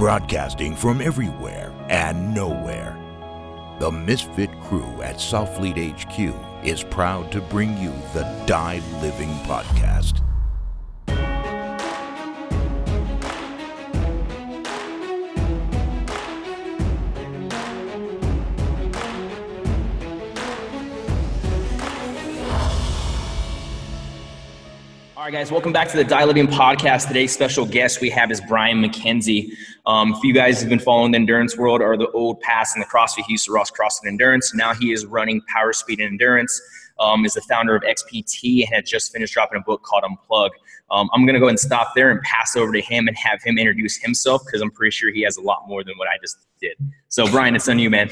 broadcasting from everywhere and nowhere. The Misfit crew at Soflete HQ is proud to bring you the Die Living Podcast. All right, guys, welcome back to the Die Living Podcast. Today's special guest we have is Brian McKenzie. Um, if you guys have been following the endurance world or the old past in the CrossFit, he used to Ross CrossFit Endurance. Now he is running Power Speed and Endurance. Um, is the founder of XPT and had just finished dropping a book called Unplug. Um, I'm going to go and stop there and pass over to him and have him introduce himself because I'm pretty sure he has a lot more than what I just did. So, Brian, it's on you, man.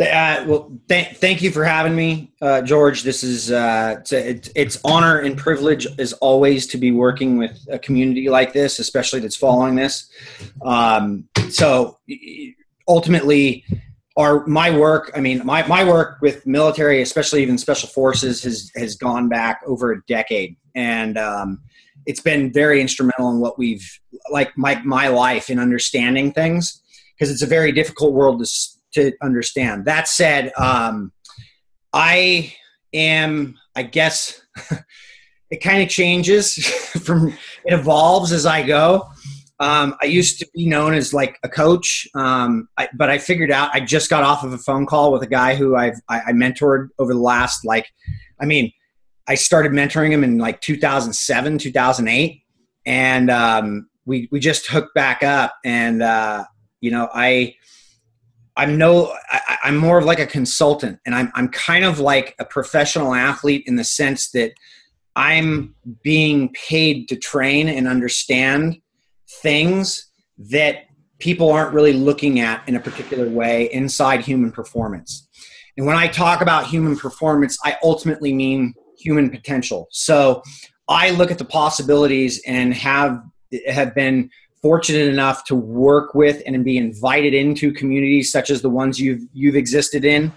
Uh, well, th- thank you for having me, uh, George. This is uh, it's, it's, it's honor and privilege as always to be working with a community like this, especially that's following this. Um, so ultimately, our my work. I mean, my my work with military, especially even special forces, has has gone back over a decade, and um, it's been very instrumental in what we've like my my life in understanding things because it's a very difficult world to to understand. That said, um, I am, I guess, it kind of changes from it evolves as I go. Um, I used to be known as like a coach, um, I, but I figured out I just got off of a phone call with a guy who I've I, I mentored over the last like, I mean, I started mentoring him in like 2007, 2008, and um, we we just hooked back up, and uh, you know I I'm no, I, am more of like a consultant, and I'm I'm kind of like a professional athlete in the sense that I'm being paid to train and understand things that people aren't really looking at in a particular way inside human performance. And when I talk about human performance, I ultimately mean human potential. So I look at the possibilities and have have been fortunate enough to work with and be invited into communities such as the ones you've you've existed in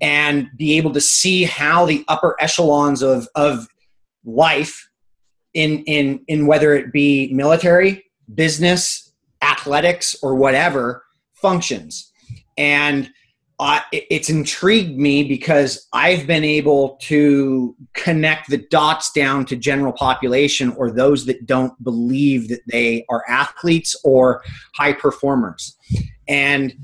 and be able to see how the upper echelons of of life in in in whether it be military business athletics or whatever functions. And uh, it's intrigued me because I've been able to connect the dots down to general population or those that don't believe that they are athletes or high performers. And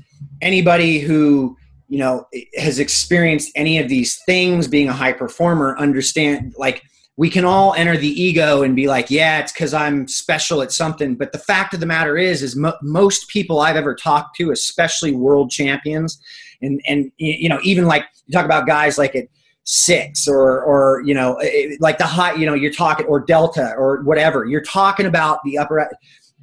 anybody who you know has experienced any of these things being a high performer understand like we can all enter the ego and be like yeah it's because i'm special at something but the fact of the matter is is mo- most people i've ever talked to especially world champions and and you know even like you talk about guys like at six or or you know like the high you know you're talking or delta or whatever you're talking about the upper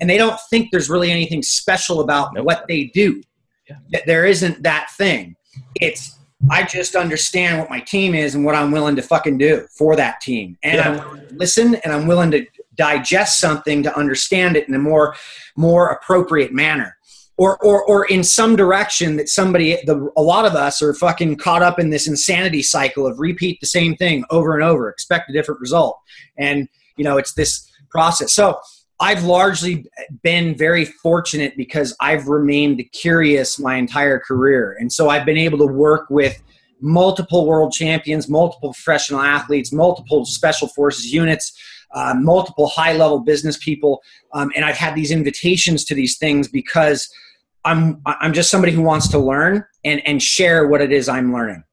and they don't think there's really anything special about nope. what they do yeah. there isn't that thing it's I just understand what my team is and what I'm willing to fucking do for that team. And yeah. I'm listen and I'm willing to digest something to understand it in a more more appropriate manner or, or, or in some direction that somebody, the, a lot of us are fucking caught up in this insanity cycle of repeat the same thing over and over, expect a different result. And, you know, it's this process. So I've largely been very fortunate because I've remained curious my entire career. And so I've been able to work with multiple world champions, multiple professional athletes, multiple special forces units, uh, multiple high level business people. Um, and I've had these invitations to these things because – I'm I'm just somebody who wants to learn and and share what it is I'm learning.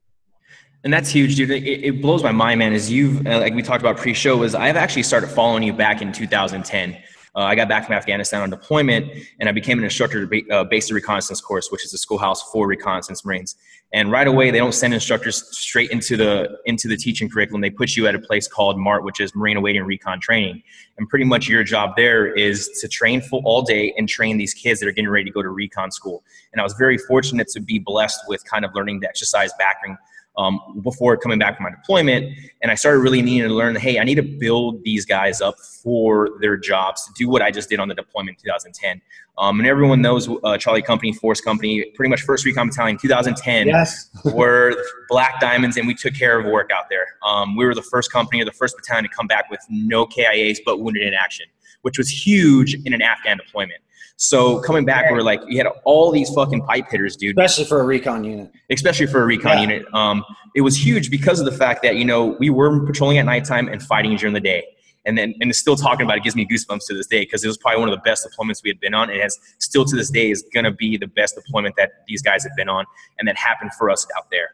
And that's huge, dude. It, it blows my mind, man. As you've uh, like we talked about pre-show, is I've actually started following you back in 2010. Uh, I got back from Afghanistan on deployment, and I became an instructor to uh, basic reconnaissance course, which is a schoolhouse for reconnaissance Marines. And right away, they don't send instructors straight into the into the teaching curriculum. They put you at a place called MART, which is Marine Awaiting Recon Training. And pretty much your job there is to train full all day and train these kids that are getting ready to go to recon school. And I was very fortunate to be blessed with kind of learning the exercise background um, before coming back from my deployment. And I started really needing to learn, hey, I need to build these guys up for their jobs to do what I just did on the deployment in 2010. Um, and everyone knows uh, Charlie Company, Force Company, pretty much first recon battalion 2010 yes. were black diamonds, and we took care of work out there. Um, we were the first company or the first battalion to come back with no KIAs but wounded in action which was huge in an Afghan deployment. So coming back, we're like, you had all these fucking pipe hitters, dude. Especially for a recon unit. Especially for a recon yeah. unit. Um, it was huge because of the fact that, you know, we were patrolling at nighttime and fighting during the day. And then, and still talking about it gives me goosebumps to this day because it was probably one of the best deployments we had been on. And has still to this day is going to be the best deployment that these guys have been on and that happened for us out there.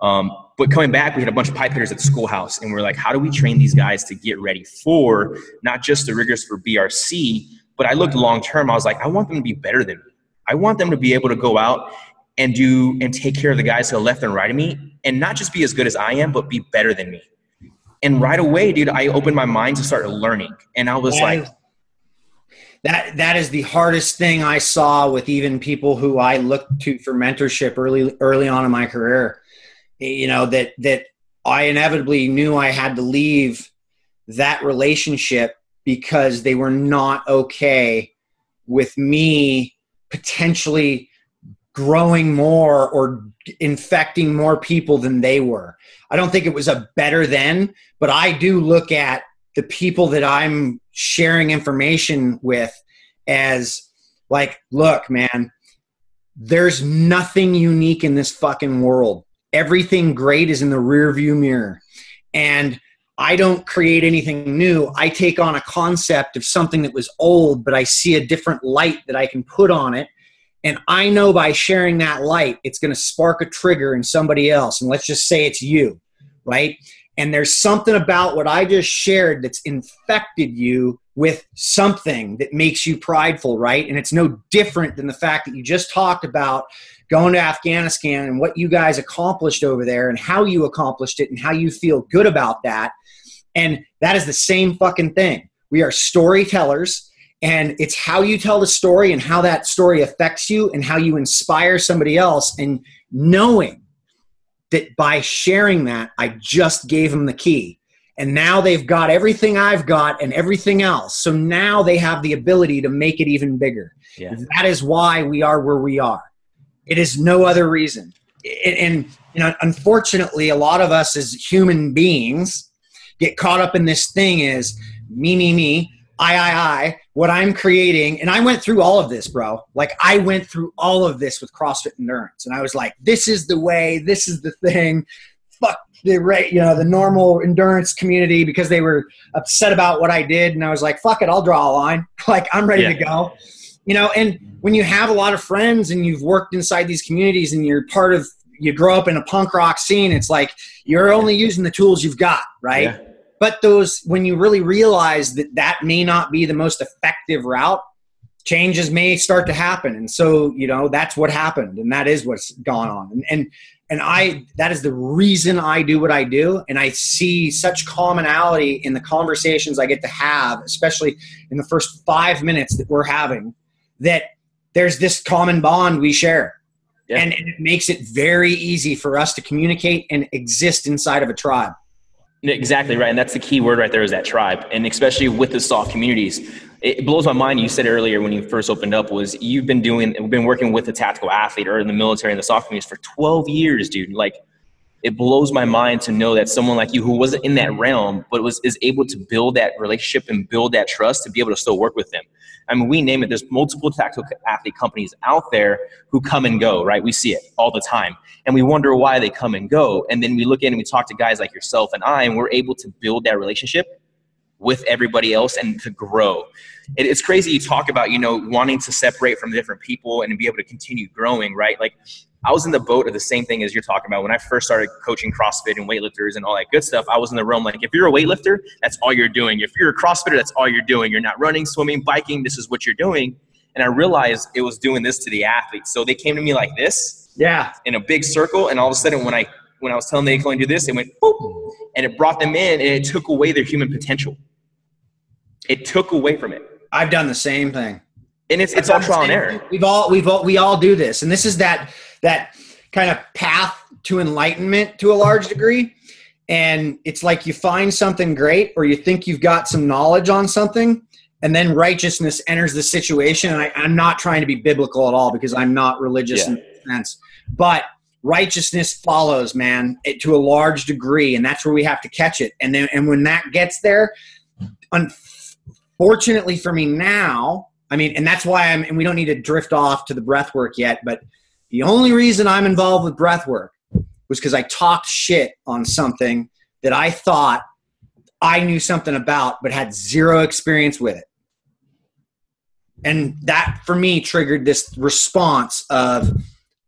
Um, but coming back, we had a bunch of pipe hitters at the schoolhouse, and we're like, how do we train these guys to get ready for not just the rigors for BRC, but I looked long term. I was like, I want them to be better than me. I want them to be able to go out and do and take care of the guys to the left and right of me, and not just be as good as I am, but be better than me. And right away, dude, I opened my mind to start learning, and I was that like. Is, that that is the hardest thing I saw with even people who I looked to for mentorship early early on in my career. You know that that I inevitably knew I had to leave that relationship because they were not okay with me potentially growing more or infecting more people than they were. I don't think it was a better then, but I do look at the people that I'm sharing information with as like, look, man, there's nothing unique in this fucking world. Everything great is in the rear view mirror. And I don't create anything new. I take on a concept of something that was old, but I see a different light that I can put on it. And I know by sharing that light, it's going to spark a trigger in somebody else. And let's just say it's you, right? And there's something about what I just shared that's infected you with something that makes you prideful, right? And it's no different than the fact that you just talked about going to Afghanistan and what you guys accomplished over there and how you accomplished it and how you feel good about that. And that is the same fucking thing. We are storytellers, and it's how you tell the story and how that story affects you and how you inspire somebody else. And knowing that by sharing that, I just gave them the key. And now they've got everything I've got and everything else. So now they have the ability to make it even bigger. Yeah. That is why we are where we are. It is no other reason. And, you know, unfortunately, a lot of us as human beings get caught up in this thing is me, me, me, I, I, I, what I'm creating. And I went through all of this, bro. Like I went through all of this with CrossFit endurance. And I was like, this is the way, this is the thing. Fuck the right, you know, the normal endurance community because they were upset about what I did. And I was like, fuck it, I'll draw a line. Like I'm ready yeah. to go. You know, and when you have a lot of friends and you've worked inside these communities and you're part of you grow up in a punk rock scene, it's like you're only using the tools you've got, right? Yeah. But those when you really realize that that may not be the most effective route changes may start to happen. And so you know that's what happened and that is what's gone on. And and, and i that is the reason i do what i do. And i see such commonality in the conversations i get to have especially in the first five minutes that we're having that there's this common bond we share yeah. and, and it makes it very easy for us to communicate and exist inside of a tribe Exactly right, and that's the key word right there is that tribe, and especially with the soft communities. It blows my mind. You said earlier when you first opened up was you've been doing, been working with a tactical athlete or in the military and the soft communities for 12 years, dude. Like it blows my mind to know that someone like you who wasn't in that realm but was is able to build that relationship and build that trust to be able to still work with them i mean we name it there's multiple tactical athlete companies out there who come and go right? We see it all the time. And we wonder why they come and go. And then we look in and we talk to guys like yourself and i and we're able to build that relationship with everybody else and to grow. It's crazy you talk about you know wanting to separate from different people and be able to continue growing right? Like I was in the boat of the same thing as you're talking about. When I first started coaching CrossFit and weightlifters and all that good stuff, I was in the realm like, if you're a weightlifter, that's all you're doing. If you're a CrossFitter, that's all you're doing. You're not running, swimming, biking. This is what you're doing. And I realized it was doing this to the athletes. So they came to me like this, yeah, in a big circle. And all of a sudden, when I when I was telling them they can only do this, it went boop, and it brought them in, and it took away their human potential. It took away from it. I've done the same thing and it's, it's all trial and error. We've all we've all we all do this, and this is that that kind of path to enlightenment to a large degree. And it's like you find something great, or you think you've got some knowledge on something, and then righteousness enters the situation. And I, am not trying to be biblical at all because I'm not religious yeah. in that sense, but righteousness follows, man, it, to a large degree, and that's where we have to catch it. And then, and when that gets there, unfortunately for me now, I mean, and that's why I'm, and we don't need to drift off to the breath work yet, but the only reason I'm involved with breath work was because I talked shit on something that I thought I knew something about, but had zero experience with it. And that for me triggered this response of,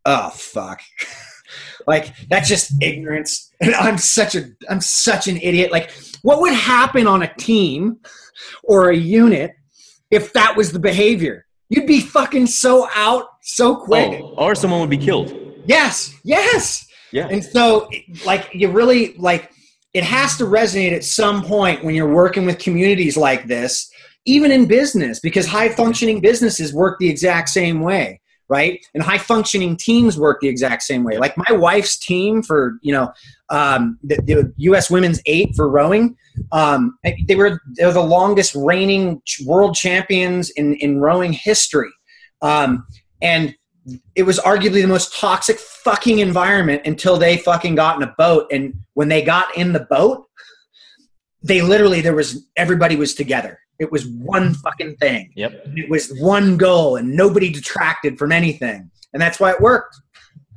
oh, fuck. like that's just ignorance. And I'm such a I'm such an idiot. Like what would happen on a team or a unit if that was the behavior? You'd be fucking so out so quick. Oh, or someone would be killed. Yes, yes. Yeah. And so, like, you really like it has to resonate at some point when you're working with communities like this, even in business, because high functioning businesses work the exact same way right? And high functioning teams work the exact same way. Like my wife's team for you know um, the, the, U.S. Women's Eight for rowing, um, they were they were the longest reigning world champions in in rowing history, um, and it was arguably the most toxic fucking environment until they fucking got in a boat. And when they got in the boat, they literally there was everybody was together it was one fucking thing. Yep. It was one goal and nobody detracted from anything. And that's why it worked.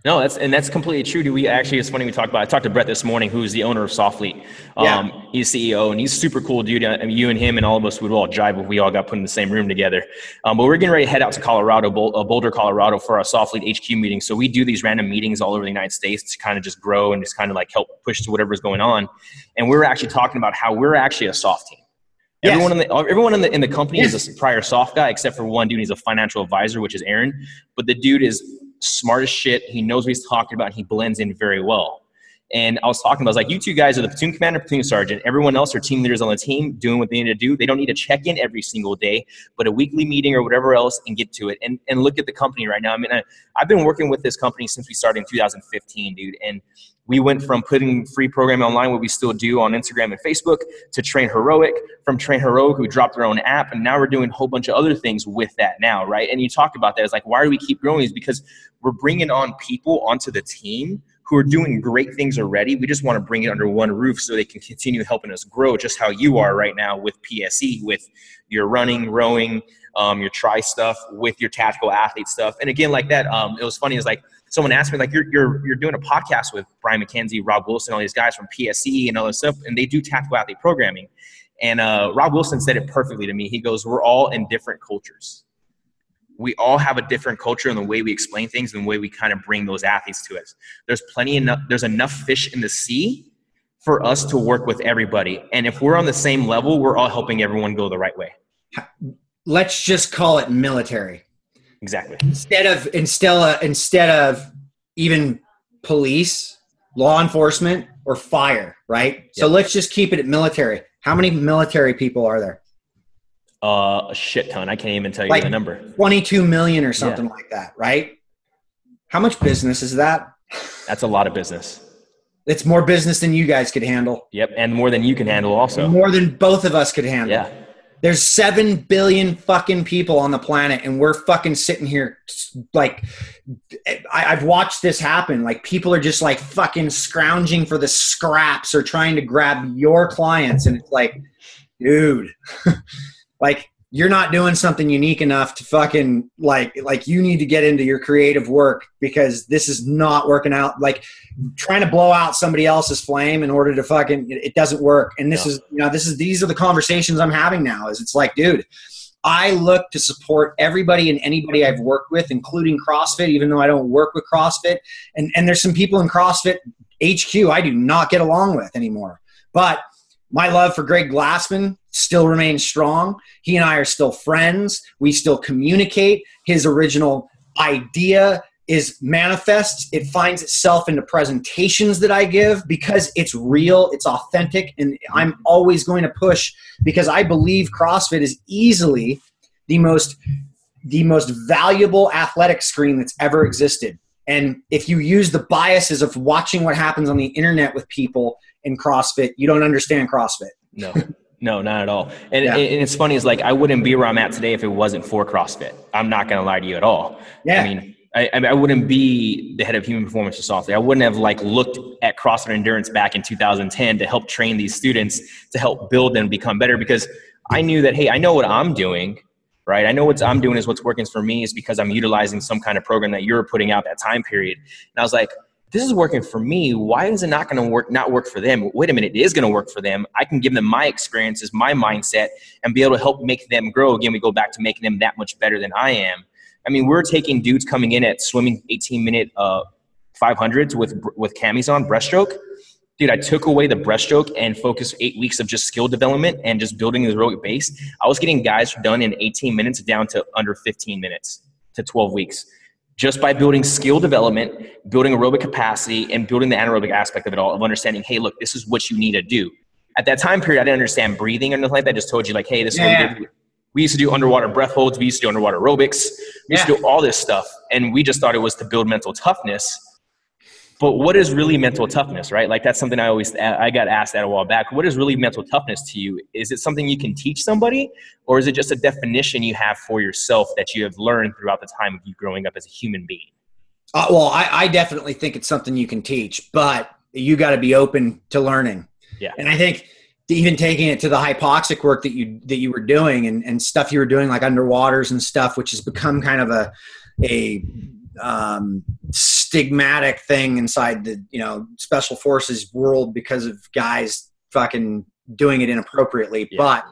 No, that's and that's completely true. Do we actually? It's funny we talked about. I talked to Brett this morning, who's the owner of Soflete. Um, yeah. He's CEO, and he's super cool dude. I mean, you and him and all of us would all jive if we all got put in the same room together. Um, but we're getting ready to head out to Colorado, uh, Boulder, Colorado, for our Soflete HQ meeting. So we do these random meetings all over the United States to kind of just grow and just kind of like help push to whatever's going on. And we are actually talking about how we're actually a soft team. Yes. Everyone in the everyone in the in the company yes. is a prior soft guy, except for one dude. He's a financial advisor, which is Aaron. But the dude is smart as shit. He knows what he's talking about. he blends in very well. And I was talking about, I was like, you two guys are the platoon commander, platoon sergeant. Everyone else are team leaders on the team doing what they need to do. They don't need to check in every single day, but a weekly meeting or whatever else and get to it. And, and look at the company right now. I mean, I, I've been working with this company since we started in 2015, dude. And we went from putting free programming online, what we still do on Instagram and Facebook, to Train Heroic. From Train Heroic, we dropped our own app, and now we're doing a whole bunch of other things with that now, right? And you talk about that. It's like, why do we keep growing? Is because we're bringing on people onto the team who are doing great things already. We just want to bring it under one roof so they can continue helping us grow, just how you are right now with PSE, with your running, rowing, um, your try stuff, with your tactical athlete stuff. And again, like that, um, it was funny. Is like someone asked me, like, you're, you're, you're doing a podcast with Brian McKenzie, Rob Wilson, all these guys from PSE and all this stuff, and they do tactical athlete programming. And uh, Rob Wilson said it perfectly to me. He goes, We're all in different cultures we all have a different culture in the way we explain things and the way we kind of bring those athletes to us. There's plenty enough there's enough fish in the sea for us to work with everybody. And if we're on the same level, we're all helping everyone go the right way. Let's just call it military. Exactly. Instead of instead of, instead of even police, law enforcement, or fire, right? Yep. So let's just keep it at military. How many military people are there? Uh, a shit ton. I can't even tell you like the number. 22 million or something yeah. like that, right? How much business is that? That's a lot of business. It's more business than you guys could handle. Yep, and more than you can handle also. More than both of us could handle. Yeah. There's 7 billion fucking people on the planet and we're fucking sitting here like I, I've watched this happen. Like people are just like fucking scrounging for the scraps or trying to grab your clients and it's like dude like you're not doing something unique enough to fucking like like you need to get into your creative work because this is not working out. Like trying to blow out somebody else's flame in order to fucking it doesn't work. And this is you know this is these are the conversations i'm having now is it's like dude i look to support everybody and anybody i've worked with including crossfit even though i don't work with crossfit. And and there's some people in crossfit hq i do not get along with anymore. But my love for greg glassman still remains strong. He and I are still friends. We still communicate. His original idea is manifests. It finds itself in the presentations that I give because it's real, it's authentic, and I'm always going to push because I believe CrossFit is easily the most the most valuable athletic screen that's ever existed. And if you use the biases of watching what happens on the internet with people in CrossFit, you don't understand CrossFit. No. No, not at all. And, yeah. and it's funny is like I wouldn't be where I'm at today if it wasn't for CrossFit. I'm not going to lie to you at all. Yeah. I mean, I, I, mean, I wouldn't be the head of human performance for Soflete. I wouldn't have like looked at CrossFit endurance back in 2010 to help train these students to help build them become better because I knew that, hey, I know what I'm doing, right? I know what I'm doing is what's working for me is because I'm utilizing some kind of program that you're putting out that time period. And I was like, this is working for me. Why is it not going to work? Not work for them? Wait a minute, it is going to work for them. I can give them my experiences, my mindset, and be able to help make them grow. Again, we go back to making them that much better than I am. I mean, we're taking dudes coming in at swimming 18 minute uh, 500s with with camis on breaststroke. Dude, I took away the breaststroke and focused eight weeks of just skill development and just building the aerobic base. I was getting guys done in 18 minutes down to under 15 minutes to 12 weeks just by building skill development, building aerobic capacity, and building the anaerobic aspect of it all, of understanding, hey, look, this is what you need to do. At that time period, I didn't understand breathing or anything like that. I just told you, like, hey, this yeah. is what we did. We used to do underwater breath holds. We used to do underwater aerobics. We used to do all this stuff. And we just thought it was to build mental toughness but what is really mental toughness right? Like that's something i always i got asked that a while back. What is really mental toughness to you? Is it something you can teach somebody or is it just a definition you have for yourself that you have learned throughout the time of you growing up as a human being? Uh, well I, I definitely think it's something you can teach but you got to be open to learning. Yeah. And i think even taking it to the hypoxic work that you that you were doing and, and stuff you were doing like underwaters and stuff which has become kind of a a um, stigmatic thing inside the you know special forces world because of guys fucking doing it inappropriately. Yeah. But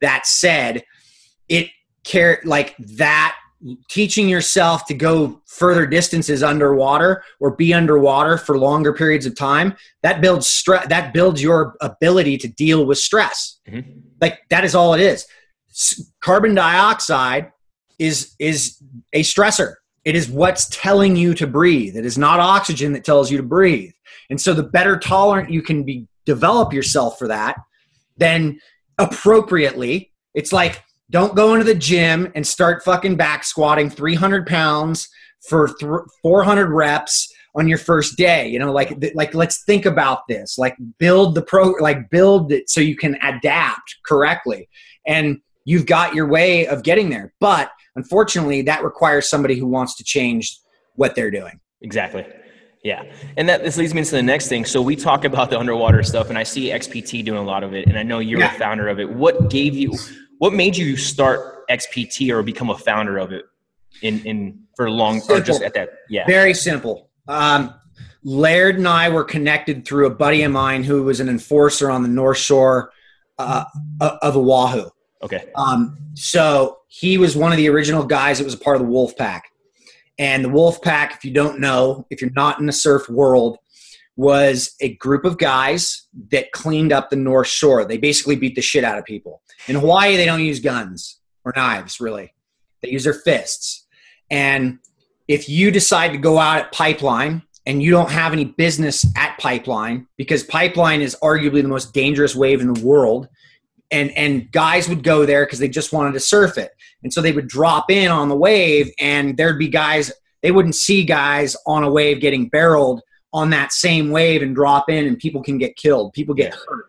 that said, it care like that teaching yourself to go further distances underwater or be underwater for longer periods of time that builds stress that builds your ability to deal with stress mm-hmm. like that is all it is carbon dioxide is is a stressor it is what's telling you to breathe. It is not oxygen that tells you to breathe. And so the better tolerant you can be develop yourself for that, then appropriately, it's like don't go into the gym and start fucking back squatting 300 pounds for th- 400 reps on your first day you know like like let's think about this like build the pro like build it so you can adapt correctly and you've got your way of getting there but Unfortunately, that requires somebody who wants to change what they're doing. Exactly. Yeah. And that this leads me into the next thing. So we talk about the underwater stuff and I see XPT doing a lot of it and I know you're yeah. a founder of it. What gave you what made you start XPT or become a founder of it in in for a long simple. or just at that yeah. Very simple. Um, Laird and I were connected through a buddy of mine who was an enforcer on the North Shore uh, of Oahu. Okay. Um, so he was one of the original guys that was a part of the Wolf Pack. And the Wolf Pack, if you don't know, if you're not in the surf world, was a group of guys that cleaned up the North Shore. They basically beat the shit out of people. In Hawaii, they don't use guns or knives, really. They use their fists. And if you decide to go out at Pipeline and you don't have any business at Pipeline, because Pipeline is arguably the most dangerous wave in the world, and and guys would go there because they just wanted to surf it. And so they would drop in on the wave and there'd be guys they wouldn't see guys on a wave getting barreled on that same wave and drop in and people can get killed people get hurt.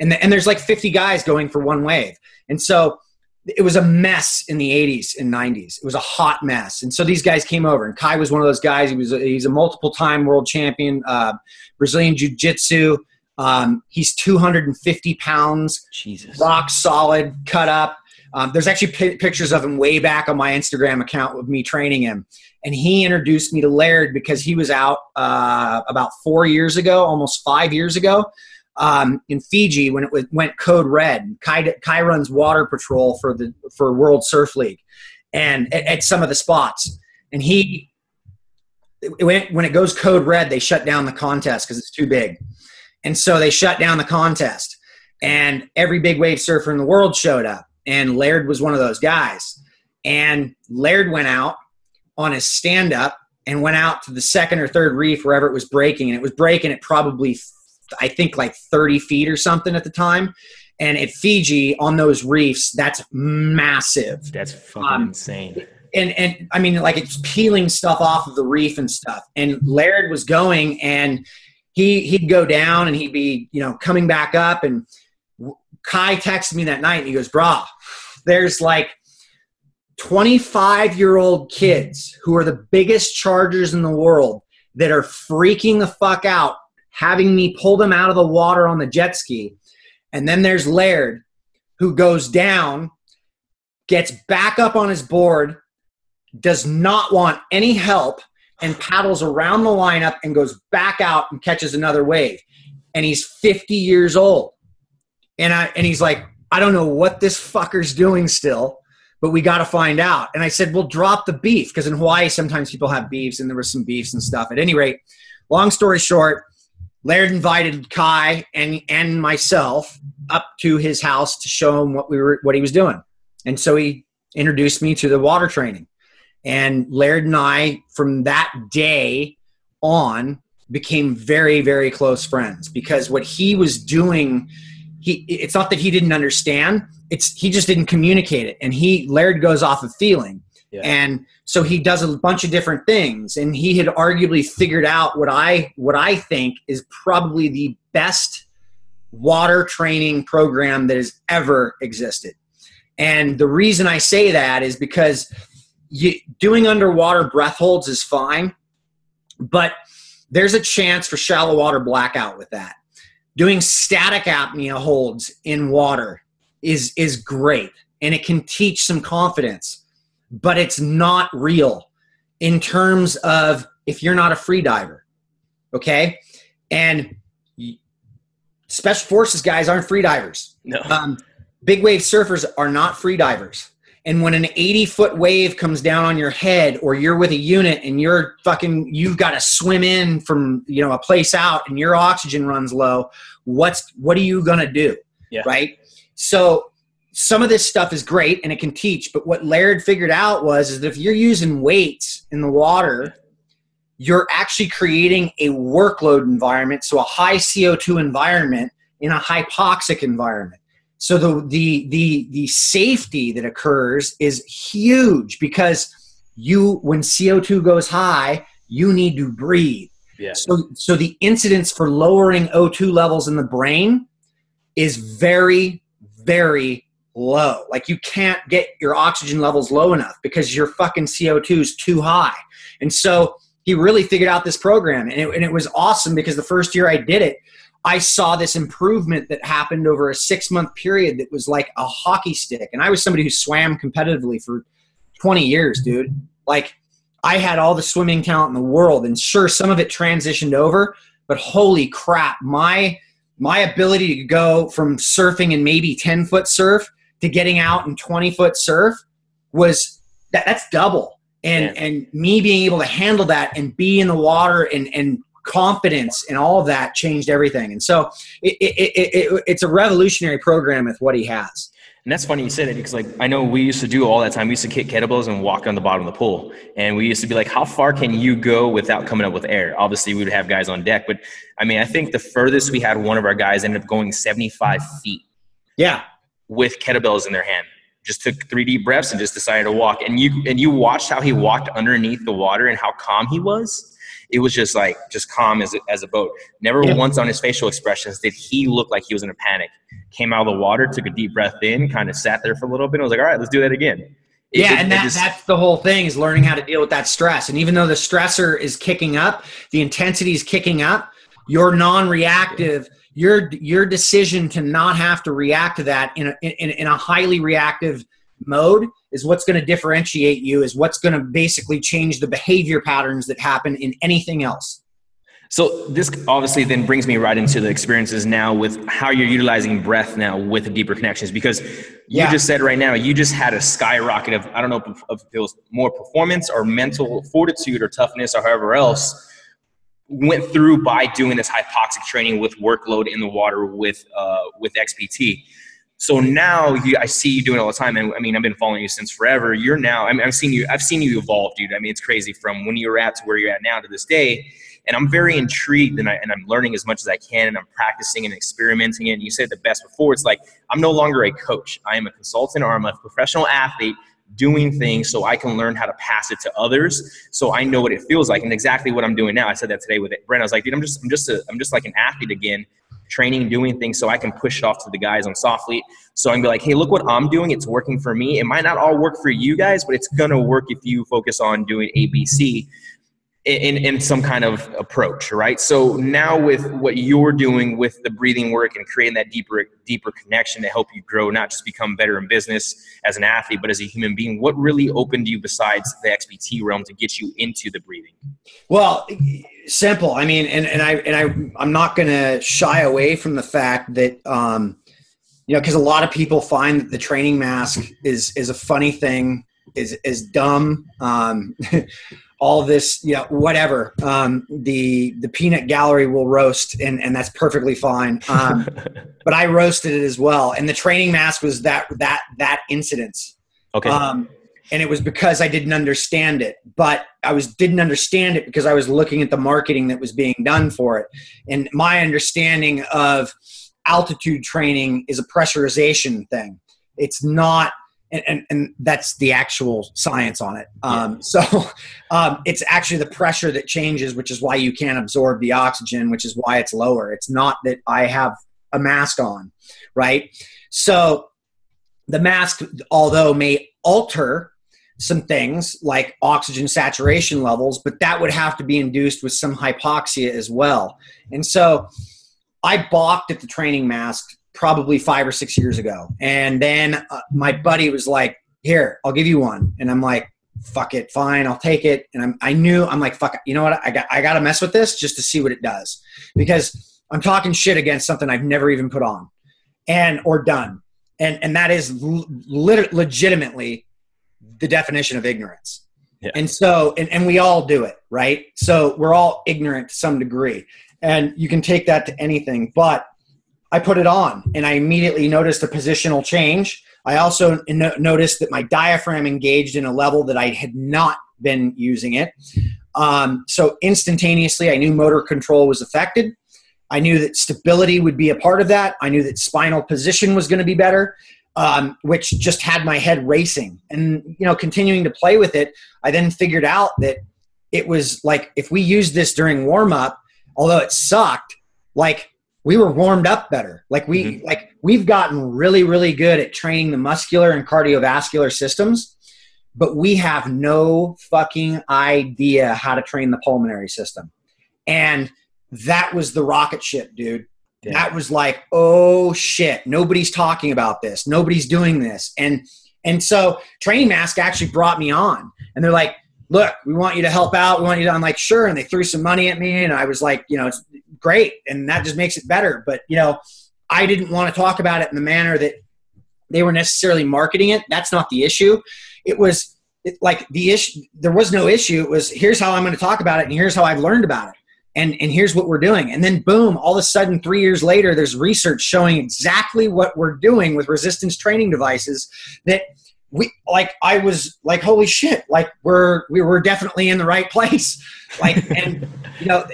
And, the, and there's like 50 guys going for one wave. And so it was a mess in the 80s and 90s it was a hot mess. And so these guys came over and kai was one of those guys. He was a, he's a multiple time world champion uh, brazilian jiu-jitsu um, he's 250 pounds, Jesus. rock solid, cut up. Um, there's actually p- pictures of him way back on my Instagram account of me training him. And he introduced me to Laird because he was out uh, about four years ago, almost five years ago, um, in Fiji when it went code red. Kai, Kai runs water patrol for the for World Surf League, and at, at some of the spots. And he, it went, when it goes code red, they shut down the contest because it's too big. And so they shut down the contest. And every big wave surfer in the world showed up. And Laird was one of those guys. And Laird went out on his stand up and went out to the second or third reef wherever it was breaking. And it was breaking at probably, I think, like 30 feet or something at the time. And at Fiji, on those reefs, that's massive. That's fucking um, insane. And, and I mean, like it's peeling stuff off of the reef and stuff. And Laird was going and he he'd go down and he'd be you know coming back up and kai texted me that night and he goes brah there's like 25 year old kids who are the biggest chargers in the world that are freaking the fuck out having me pull them out of the water on the jet ski. And then there's laird who goes down, gets back up on his board, does not want any help, and paddles around the lineup and goes back out and catches another wave. And he's 50 years old. And I and he's like, I don't know what this fucker's doing still, but we got to find out. And I said, well, drop the beef because in Hawaii sometimes people have beefs, and there was some beefs and stuff. At any rate, long story short, Laird invited Kai and and myself up to his house to show him what we were what he was doing. And so he introduced me to the water training. And Laird and I, from that day on, became very, very close friends because what he was doing, he it's not that he didn't understand, it's he just didn't communicate it. And he Laird goes off of feeling. Yeah. And so he does a bunch of different things. And he had arguably figured out what I what I think is probably the best water training program that has ever existed. And the reason I say that is because you, doing underwater breath holds is fine, but there's a chance for shallow water blackout with that. Doing static apnea holds in water is is great and it can teach some confidence, but it's not real in terms of if you're not a free diver. Okay? And special forces guys aren't free divers. No. Um, big wave surfers are not free divers. And when an 80 foot wave comes down on your head, or you're with a unit and you're fucking, you've got to swim in from, you know, a place out and your oxygen runs low, what's, what are you going to do? Yeah. Right. So some of this stuff is great and it can teach, but what Laird figured out was is that if you're using weights in the water, you're actually creating a workload environment, so a high CO2 environment in a hypoxic environment. So the the the the safety that occurs is huge because you when CO2 goes high, you need to breathe. Yeah. So so the incidence for lowering O2 levels in the brain is very very low. Like you can't get your oxygen levels low enough because your fucking CO2 is too high. And so he really figured out this program and it, and it was awesome because the first year I did it, I saw this improvement that happened over a six month period that was like a hockey stick. And I was somebody who swam competitively for 20 years, dude. Like, I had all the swimming talent in the world, and sure, some of it transitioned over, but holy crap, my my ability to go from surfing in maybe 10 foot surf to getting out in 20 foot surf was that, that's double. And yeah. and me being able to handle that and be in the water and and confidence and all that changed everything. And so it, it, it, it's a revolutionary program with what he has. And that's funny you said it because like I know we used to do all that time. We used to kick kettlebells and walk on the bottom of the pool. And we used to be like, how far can you go without coming up with air? Obviously we would have guys on deck, but I mean I think the furthest we had one of our guys ended up going 75 feet. Yeah. With kettlebells in their hand. Just took three deep breaths and just decided to walk. And you and you watched how he walked underneath the water and how calm he was it was just like just calm as a, as a boat. Never yeah. once on his facial expressions did he look like he was in a panic. Came out of the water, took a deep breath in, kind of sat there for a little bit. and was like, all right, let's do that again. It, yeah, it, and that, just, that's the whole thing is learning how to deal with that stress. And even though the stressor is kicking up, the intensity is kicking up, you're non-reactive. Your your decision to not have to react to that in a, in, in a highly reactive mode is what's going to differentiate you is what's going to basically change the behavior patterns that happen in anything else so this obviously then brings me right into the experiences now with how you're utilizing breath now with deeper connections because you yeah. just said right now you just had a skyrocket of i don't know if it was more performance or mental fortitude or toughness or however else went through by doing this hypoxic training with workload in the water with uh, with xpt so now you, I see you doing all the time, and I mean I've been following you since forever. You're now I mean I've seen you I've seen you evolve, dude. I mean it's crazy from when you were at to where you're at now to this day. And I'm very intrigued, and, I, and I'm learning as much as I can, and I'm practicing and experimenting. And you said the best before. It's like I'm no longer a coach. I am a consultant, or I'm a professional athlete doing things so I can learn how to pass it to others. So I know what it feels like, and exactly what I'm doing now. I said that today with Brent. I was like, dude, I'm just I'm just a, I'm just like an athlete again training, doing things so I can push it off to the guys on Soflete. So I can be like, hey, look what I'm doing. It's working for me. It might not all work for you guys, but it's going to work if you focus on doing ABC. in, in some kind of approach, right? So now with what you're doing with the breathing work and creating that deeper, deeper connection to help you grow, not just become better in business as an athlete, but as a human being, what really opened you besides the XPT realm to get you into the breathing? Well, simple. I mean, and, and I, and I, I'm not going to shy away from the fact that, um, you know, because a lot of people find that the training mask is, is a funny thing, is, is dumb. Um, all this, you know, whatever. Um, the the peanut gallery will roast, and and that's perfectly fine. Um, but I roasted it as well, and the training mask was that that that incident. Okay. Um, and it was because I didn't understand it, but I was didn't understand it because I was looking at the marketing that was being done for it, and my understanding of altitude training is a pressurization thing. It's not and, and, and, that's the actual science on it. Um, yeah. So um, it's actually the pressure that changes, which is why you can't absorb the oxygen, which is why it's lower. It's not that I have a mask on, right? So the mask, although may alter some things like oxygen saturation levels, but that would have to be induced with some hypoxia as well. And so I balked at the training mask probably five or six years ago. And then uh, my buddy was like, "Here, I'll give you one," and I'm like, "Fuck it, fine, I'll take it." And I'm, I knew I'm like, "Fuck, it, you know what? I got, I got to mess with this just to see what it does," because I'm talking shit against something I've never even put on, and or done, and and that is lit- legitimately the definition of ignorance. Yeah. And so, and, and we all do it, right? So we're all ignorant to some degree. And you can take that to anything. But I put it on and I immediately noticed a positional change. I also no- noticed that my diaphragm engaged in a level that I had not been using it. Um, so instantaneously, I knew motor control was affected. I knew that stability would be a part of that. I knew that spinal position was going to be better, um, which just had my head racing. And you know, continuing to play with it, I then figured out that it was like if we used this during warm up, although it sucked, like we were warmed up better. Like we mm-hmm. like we've gotten really really good at training the muscular and cardiovascular systems, but we have no fucking idea how to train the pulmonary system. And that was the rocket ship, dude. Yeah. That was like, oh shit, nobody's talking about this. Nobody's doing this. And and so Training Mask actually brought me on. And they're like, look, we want you to help out. We want you to, I'm like, sure. And they threw some money at me. And I was like, you know, it's great. And that just makes it better. But, you know, I didn't want to talk about it in the manner that they were necessarily marketing it. That's not the issue. It was it, like the issue, there was no issue. It was here's how I'm going to talk about it. And here's how I've learned about it. And, and here's what we're doing. And then boom, all of a sudden, three years later, there's research showing exactly what we're doing with resistance training devices that we like I was like holy shit like we're we were definitely in the right place. Like and you know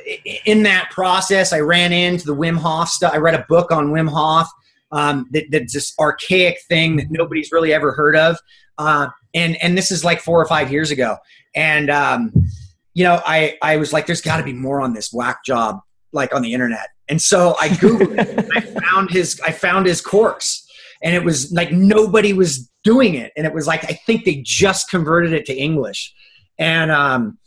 in that process I ran into the Wim Hof stuff. I read a book on Wim Hof um, that, that's this archaic thing that nobody's really ever heard of. Uh, and and this is like four or five years ago. And um, you know I I was like there's got to be more on this whack job like on the internet. And so I googled it I found his I found his course. And it was like nobody was doing it. And it was like i think they just converted it to english. And um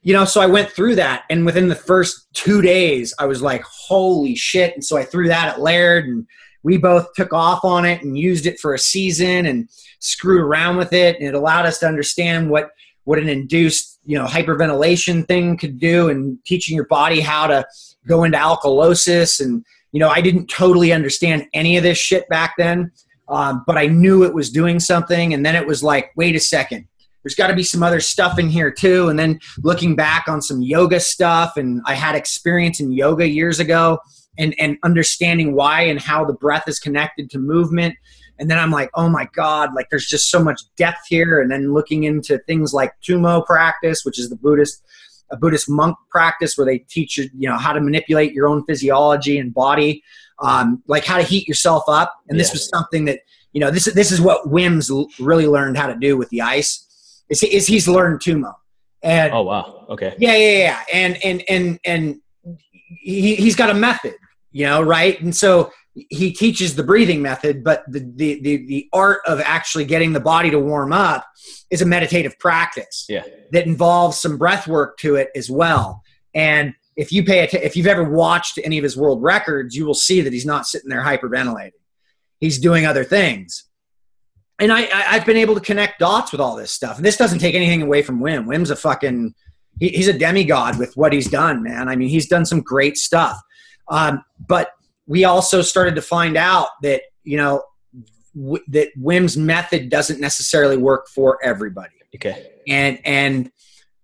you know so i went through that. And within the first two days i was like holy shit. And so i threw that at laird and we both took off on it and used it for a season and screwed around with it. And it allowed us to understand what what an induced you know hyperventilation thing could do and teaching your body how to go into alkalosis and you know, I didn't totally understand any of this shit back then, um, but I knew it was doing something. And then it was like, wait a second, there's got to be some other stuff in here too. And then looking back on some yoga stuff, and I had experience in yoga years ago, and and understanding why and how the breath is connected to movement. And then I'm like, oh my god, like there's just so much depth here. And then looking into things like Tummo practice, which is the Buddhist a Buddhist monk practice where they teach you, you know, how to manipulate your own physiology and body, um, like how to heat yourself up. And this was something that, you know, this this is what Wim's really learned how to do with the ice. Is, is he's learned Tummo. And oh wow, okay, yeah, yeah, yeah, and and and and he he's got a method, you know, right? And so he teaches the breathing method, but the, the, the, the, art of actually getting the body to warm up is a meditative practice yeah. that involves some breath work to it as well. And if you pay att- if you've ever watched any of his world records, you will see that he's not sitting there hyperventilating. He's doing other things. And I, I, have been able to connect dots with all this stuff. And this doesn't take anything away from Wim. Wim's a fucking, he, he's a demigod with what he's done, man. I mean, he's done some great stuff. Um, but we also started to find out that you know w- that Wim's method doesn't necessarily work for everybody. Okay. And and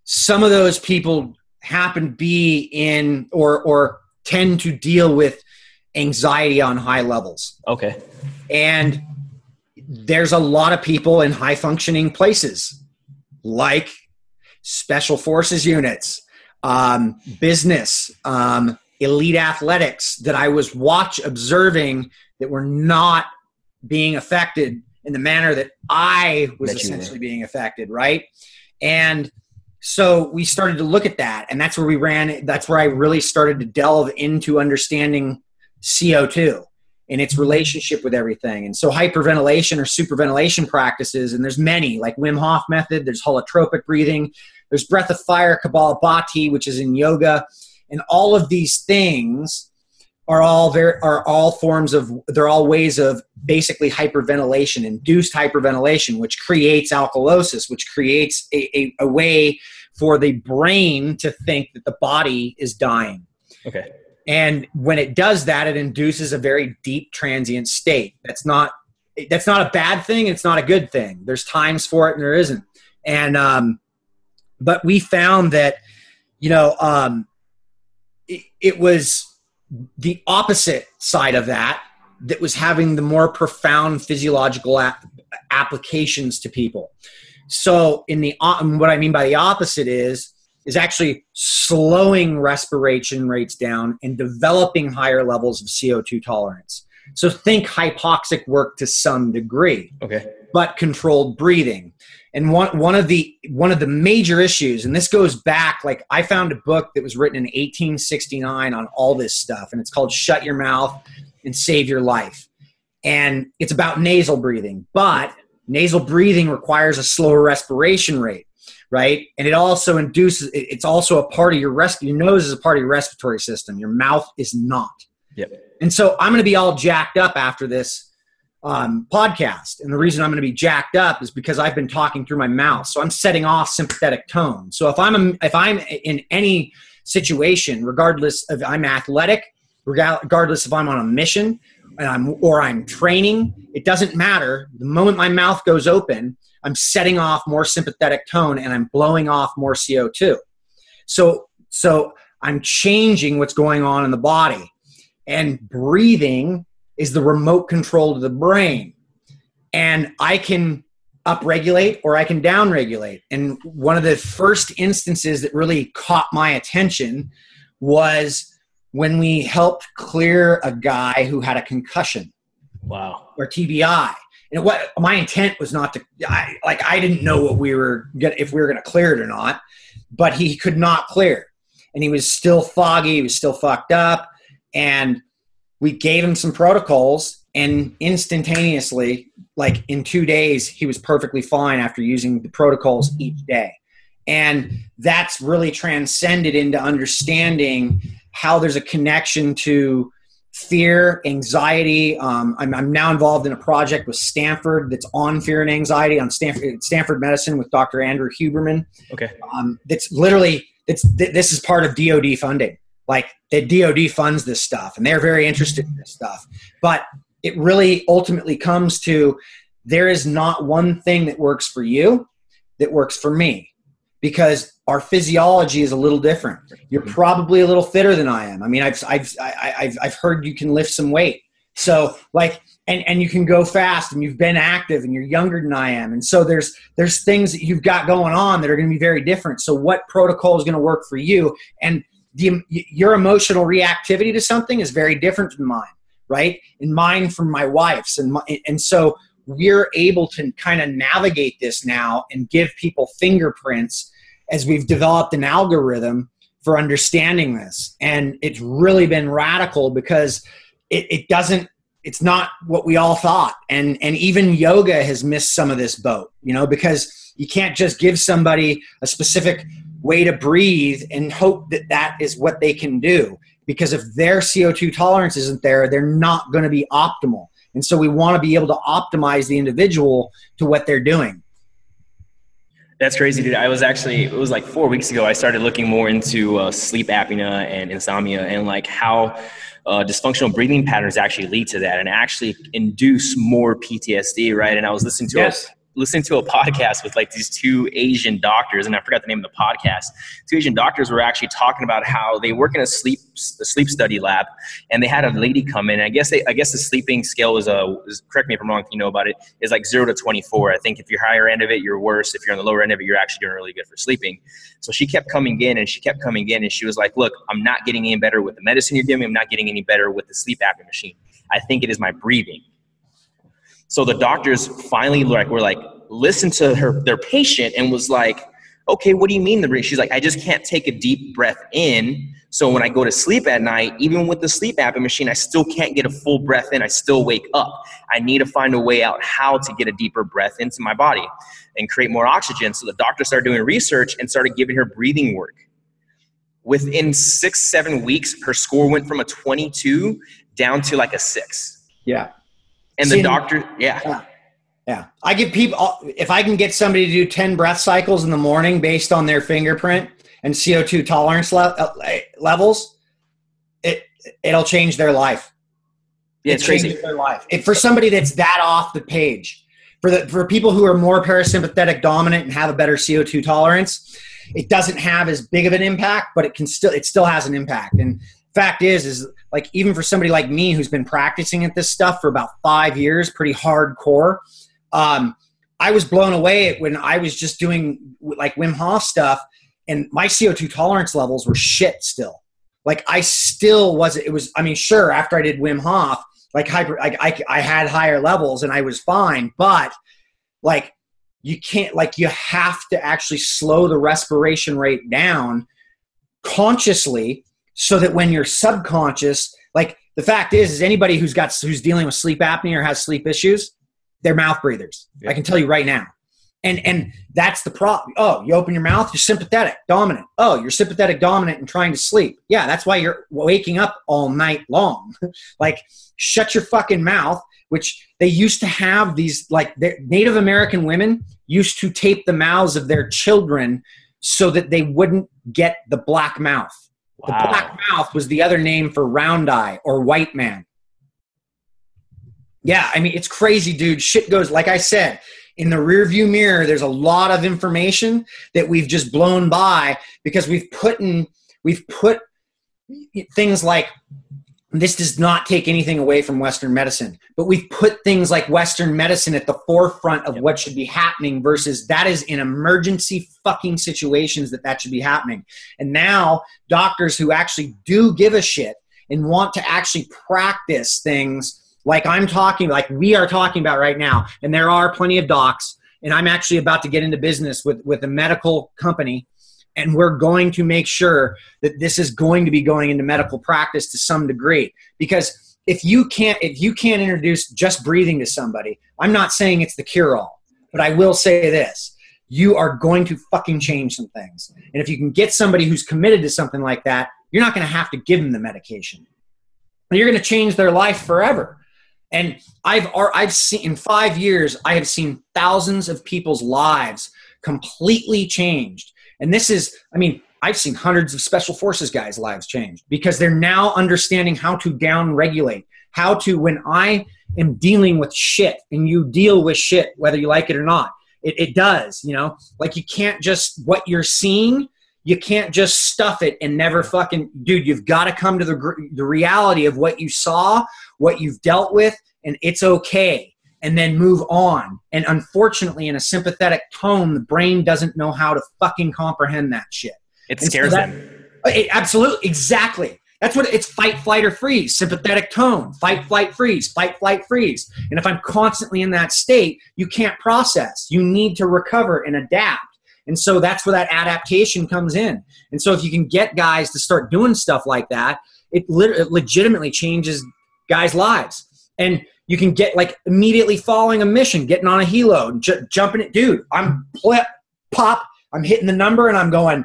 some of those people happen to be in or or tend to deal with anxiety on high levels. Okay. And there's a lot of people in high functioning places like special forces units, um, business, um, elite athletics that I was watch observing that were not being affected in the manner that I was that essentially being affected, right? And so we started to look at that, and that's where we ran. That's where I really started to delve into understanding CO2 and its mm-hmm. relationship with everything. And so hyperventilation or superventilation practices, and there's many like Wim Hof method. There's holotropic breathing. There's breath of fire, Kapalabhati, which is in yoga and all of these things are all very are all forms of they're all ways of basically hyperventilation induced hyperventilation which creates alkalosis which creates a, a, a way for the brain to think that the body is dying. Okay. And when it does that it induces a very deep transient state. That's not that's not a bad thing it's not a good thing. There's times for it and there isn't. And um but we found that you know um it, was the opposite side of that that was having the more profound physiological ap- applications to people. So, in the what I mean by the opposite is is actually slowing respiration rates down and developing higher levels of CO2 tolerance. So think hypoxic work to some degree. Okay. But controlled breathing. And one one of the one of the major issues, and this goes back like I found a book that was written in 1869 on all this stuff, and it's called "Shut Your Mouth and Save Your Life," and it's about nasal breathing. But nasal breathing requires a slower respiration rate, right? And it also induces. It's also a part of your rest. Your nose is a part of your respiratory system. Your mouth is not. Yep. And so I'm going to be all jacked up after this um, podcast. And the reason I'm going to be jacked up is because I've been talking through my mouth. So I'm setting off sympathetic tone. So if I'm if I'm in any situation, regardless of I'm athletic, regardless if I'm on a mission and I'm or I'm training, it doesn't matter. The moment my mouth goes open, I'm setting off more sympathetic tone and I'm blowing off more CO2. So so I'm changing what's going on in the body. And breathing is the remote control to the brain. And I can upregulate or I can downregulate. And one of the first instances that really caught my attention was when we helped clear a guy who had a concussion. Wow. Or TBI. And what my intent was not to, I, like, I didn't know what we were get if we were going to clear it or not, but he could not clear. And he was still foggy. He was still fucked up. And we gave him some protocols and instantaneously like in two days he was perfectly fine after using the protocols each day. And that's really transcended into understanding how there's a connection to fear anxiety. Um, I'm, I'm, now involved in a project with stanford that's on fear and anxiety on stanford, stanford medicine with dr andrew huberman. Okay. Um, that's literally it's, this is part of dod funding like the DoD funds this stuff and they're very interested in this stuff. But it really ultimately comes to there is not one thing that works for you that works for me because our physiology is a little different. You're mm-hmm. probably a little fitter than I am. I mean, I've, I've, I've, I've heard you can lift some weight. So like, and, and you can go fast and you've been active and you're younger than I am. And so there's, there's things that you've got going on that are going to be very different. So what protocol is going to work for you? And the, your emotional reactivity to something is very different than mine, right? And mine from my wife's. And, my, and so we're able to kind of navigate this now and give people fingerprints as we've developed an algorithm for understanding this. And it's really been radical because it, it doesn't it's not what we all thought and and even yoga has missed some of this boat you know because you can't just give somebody a specific way to breathe and hope that that is what they can do because if their co2 tolerance isn't there they're not going to be optimal and so we want to be able to optimize the individual to what they're doing that's crazy, dude. I was actually, it was like four weeks ago, I started looking more into uh, sleep apnea and insomnia and like how uh, dysfunctional breathing patterns actually lead to that and actually induce more PTSD, right? And I was listening to yes. Listening to a podcast with like these two Asian doctors, and I forgot the name of the podcast. Two Asian doctors were actually talking about how they work in a sleep a sleep study lab, and they had a lady come in. I guess they, I guess the sleeping scale is a is, correct me if I'm wrong. If you know about it, is like zero to 24. I think if you're higher end of it, you're worse. If you're on the lower end of it, you're actually doing really good for sleeping. So she kept coming in, and she kept coming in, and she was like, "Look, I'm not getting any better with the medicine you're giving me. I'm not getting any better with the sleep apnea machine. I think it is my breathing." So the doctors finally like were like listened to her their patient and was like, "Okay, what do you mean the breathing?" She's like, "I just can't take a deep breath in. So when I go to sleep at night, even with the sleep apnea machine, I still can't get a full breath in. I still wake up. I need to find a way out how to get a deeper breath into my body and create more oxygen." So the doctor started doing research and started giving her breathing work. Within six, seven weeks, her score went from a 22 down to like a six. Yeah. And See, the doctor, yeah. yeah. Yeah. I give people, if I can get somebody to do 10 breath cycles in the morning based on their fingerprint and CO2 tolerance le- uh, levels, it, it'll change their life. Yeah, it's crazy. Their life. If for somebody that's that off the page, for the, for people who are more parasympathetic dominant and have a better CO2 tolerance, it doesn't have as big of an impact, but it can still, it still has an impact. And fact is is like even for somebody like me who's been practicing at this stuff for about five years pretty hardcore um, i was blown away when i was just doing like wim hof stuff and my co2 tolerance levels were shit still. Like i still wasn't it was i mean sure after i did wim hof like hyper I, I, I had higher levels and i was fine but like you can't like you have to actually slow the respiration rate down consciously so that when you're subconscious, like the fact is, is anybody who's got who's dealing with sleep apnea or has sleep issues, they're mouth breathers. Yeah. I can tell you right now. And and that's the problem. Oh, you open your mouth, you're sympathetic, dominant. Oh, you're sympathetic, dominant, and trying to sleep. Yeah, that's why you're waking up all night long. like, shut your fucking mouth. Which they used to have these like Native American women used to tape the mouths of their children so that they wouldn't get the black mouth Wow. The black mouth was the other name for round eye or white man. Yeah, I mean, it's crazy, dude. Shit goes, like I said, in the rearview mirror, there's a lot of information that we've just blown by because we've put in, we've put things like this does not take anything away from Western medicine, but we've put things like Western medicine at the forefront of what should be happening versus that is in emergency fucking situations that that should be happening. And now doctors who actually do give a shit and want to actually practice things like I'm talking, like we are talking about right now, and there are plenty of docs, and I'm actually about to get into business with, with a medical company and we're going to make sure that this is going to be going into medical practice to some degree. Because if you can't if you can't introduce just breathing to somebody i'm not saying it's the cure all but i will say this. You are going to fucking change some things. And if you can get somebody who's committed to something like that you're not going to have to give them the medication. You're going to change their life forever. And i've i've seen in 5 years i have seen thousands of people's lives completely changed and this is, I mean, I've seen hundreds of special forces guys' lives change because they're now understanding how to down regulate, how to, when I am dealing with shit and you deal with shit, whether you like it or not, it, it does, you know, like you can't just, what you're seeing, you can't just stuff it and never fucking, dude, you've got to come to the, the reality of what you saw, what you've dealt with, and it's okay and then move on. And unfortunately, in a sympathetic tone, the brain doesn't know how to fucking comprehend that shit. It scares so that, them. It, absolutely, exactly. That's what it's fight, flight, or freeze. Sympathetic tone, fight, flight, freeze, fight, flight, freeze. And if I'm constantly in that state, you can't process. You need to recover and adapt. And so that's where that adaptation comes in. And so if you can get guys to start doing stuff like that, it, lit- it legitimately changes guys' lives and you can get like immediately following a mission, getting on a helo, j- jumping it, dude. I'm flip, pop, I'm hitting the number, and I'm going,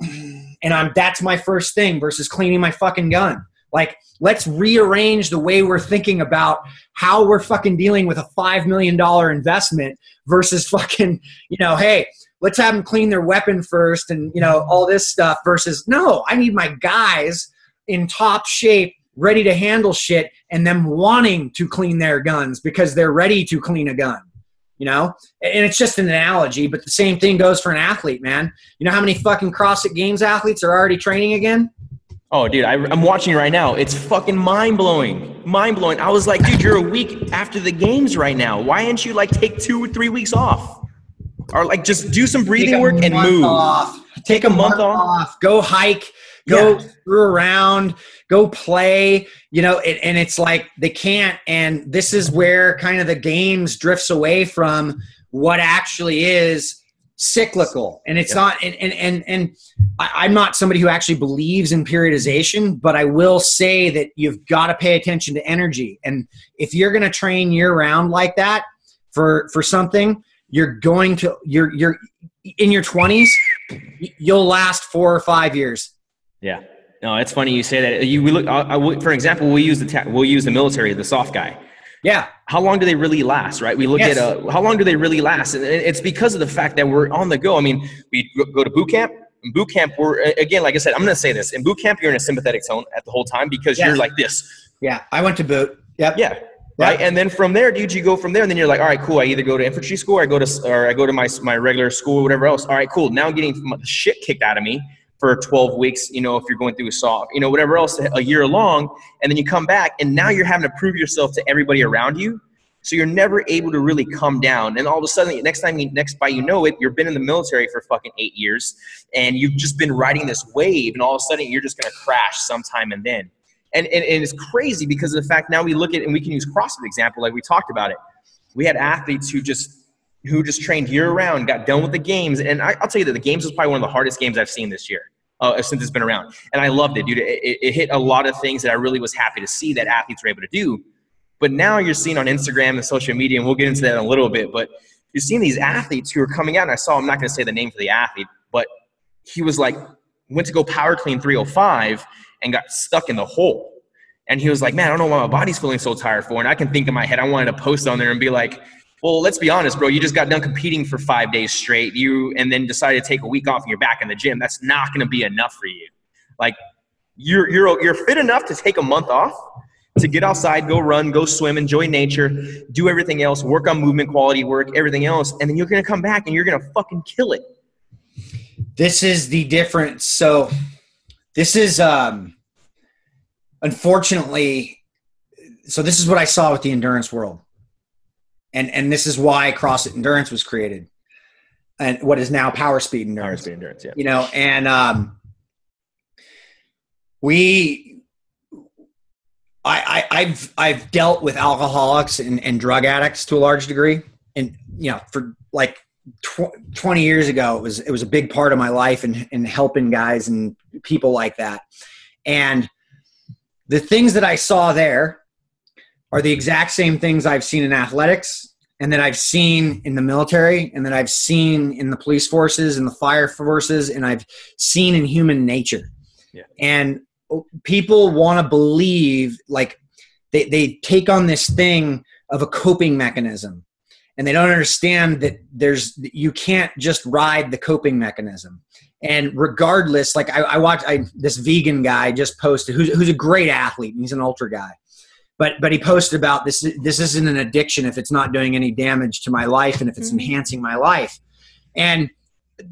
and I'm that's my first thing versus cleaning my fucking gun. Like, let's rearrange the way we're thinking about how we're fucking dealing with a $5 million investment versus fucking, you know, hey, let's have them clean their weapon first and, you know, all this stuff versus, no, I need my guys in top shape, ready to handle shit, and them wanting to clean their guns because they're ready to clean a gun. You know, and it's just an analogy, but the same thing goes for an athlete, man. You know how many fucking CrossFit Games athletes are already training again? Oh, dude, I, am watching right now. It's fucking mind blowing. Mind blowing. I was like, dude, you're a week after the games right now. Why didn't you like take two or three weeks off? Or like just do some breathing work and move. Off. Take, take a, a month, month off. off. Go hike. Go yeah. screw around. Go play. You know, it, and it's like they can't. And this is where kind of the games drifts away from what actually is cyclical and it's not and and and, and I, am not somebody who actually believes in periodization but i will say that you've got to pay attention to energy and if you're going to train year round like that for for something you're going to you're you're in your 20s you'll last four or five years yeah no it's funny you say that you we look I, I, for example we use the we'll use the military the soft guy yeah. How long do they really last, right? We look yes. at uh, how long do they really last? And it's because of the fact that we're on the go. I mean, we go to boot camp. In boot camp, we're, again, like I said, I'm going to say this. In boot camp, you're in a sympathetic tone at the whole time because yes. you're like this. Yeah. I went to boot. Yep. Yeah. Right. And then from there, dude, you go from there, and then you're like, all right, cool. I either go to infantry school, or I go to, or I go to my my regular school, or whatever else. All right, cool. Now I'm getting shit kicked out of me for 12 weeks, you know, if you're going through a soft, you know, whatever else, a year long, and then you come back and now you're having to prove yourself to everybody around you. So you're never able to really come down. And all of a sudden, next time you, next by you know it, you've been in the military for fucking eight years and you've just been riding this wave and all of a sudden you're just going to crash sometime and then. And, and, and it's crazy because of the fact now we look at, and we can use CrossFit example, like we talked about it. We had athletes who just who just trained year round, got done with the games. And I, will tell you that the games was probably one of the hardest games I've seen this year uh, since it's been around. And I loved it, dude. It, it, hit a lot of things that I really was happy to see that athletes were able to do. But now you're seeing on Instagram and social media, and we'll get into that in a little bit, but you're seeing these athletes who are coming out, and I saw, I'm not going to say the name for the athlete, but he was like, went to go power clean 305 and got stuck in the hole. And he was like, man, I don't know why my body's feeling so tired for. And I can think in my head, I wanted to post on there and be like, well, let's be honest, bro. You just got done competing for five days straight. You and then decided to take a week off and you're back in the gym. That's not going to be enough for you. Like you're you're you're fit enough to take a month off to get outside, go run, go swim, enjoy nature, do everything else, work on movement quality work, everything else, and then you're going to come back and you're going to fucking kill it. This is the difference. So this is um unfortunately so this is what I saw with the endurance world and and this is why CrossFit Endurance was created, and what is now Power Speed Endurance. Power Speed Endurance, yeah. You know, and um, we, I, I, have I've dealt with alcoholics and, and drug addicts to a large degree, and you know, for like tw- 20 years ago, it was it was a big part of my life and and helping guys and people like that, and the things that I saw there are the exact same things I've seen in athletics and that I've seen in the military and that I've seen in the police forces and the fire forces and I've seen in human nature. Yeah. And people want to believe like they, they take on this thing of a coping mechanism and they don't understand that there's you can't just ride the coping mechanism and regardless like i, I watched I, this vegan guy just posted who's, who's a great athlete he's an ultra guy but but he posted about this this isn't an addiction if it's not doing any damage to my life and if it's mm-hmm. enhancing my life. And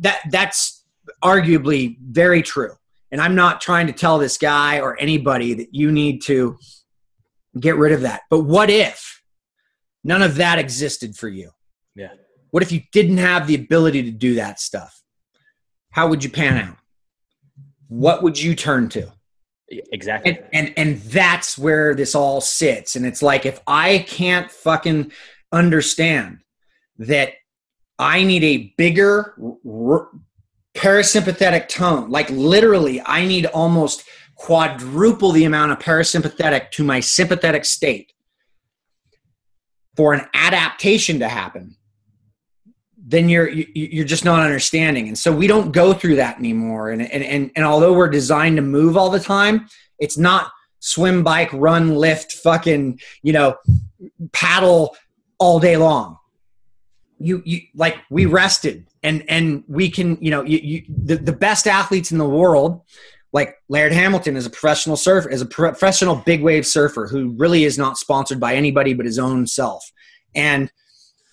that that's arguably very true. And i'm not trying to tell this guy or anybody that you need to get rid of that. But what if none of that existed for you? Yeah. What if you didn't have the ability to do that stuff? How would you pan out? What would you turn to Exactly. And, and and that's where this all sits. And it's like if I can't fucking understand that I need a bigger r- parasympathetic tone, like literally, I need almost quadruple the amount of parasympathetic to my sympathetic state for an adaptation to happen then you're you're just not understanding. And so we don't go through that anymore. And and and, and although we're designed to move all the time it's not swim bike run lift fucking you know paddle all day long. You you like we rested and and we can you know you, you the, the best athletes in the world like Laird Hamilton is a professional surfer is a professional big wave surfer who really is not sponsored by anybody but his own self. And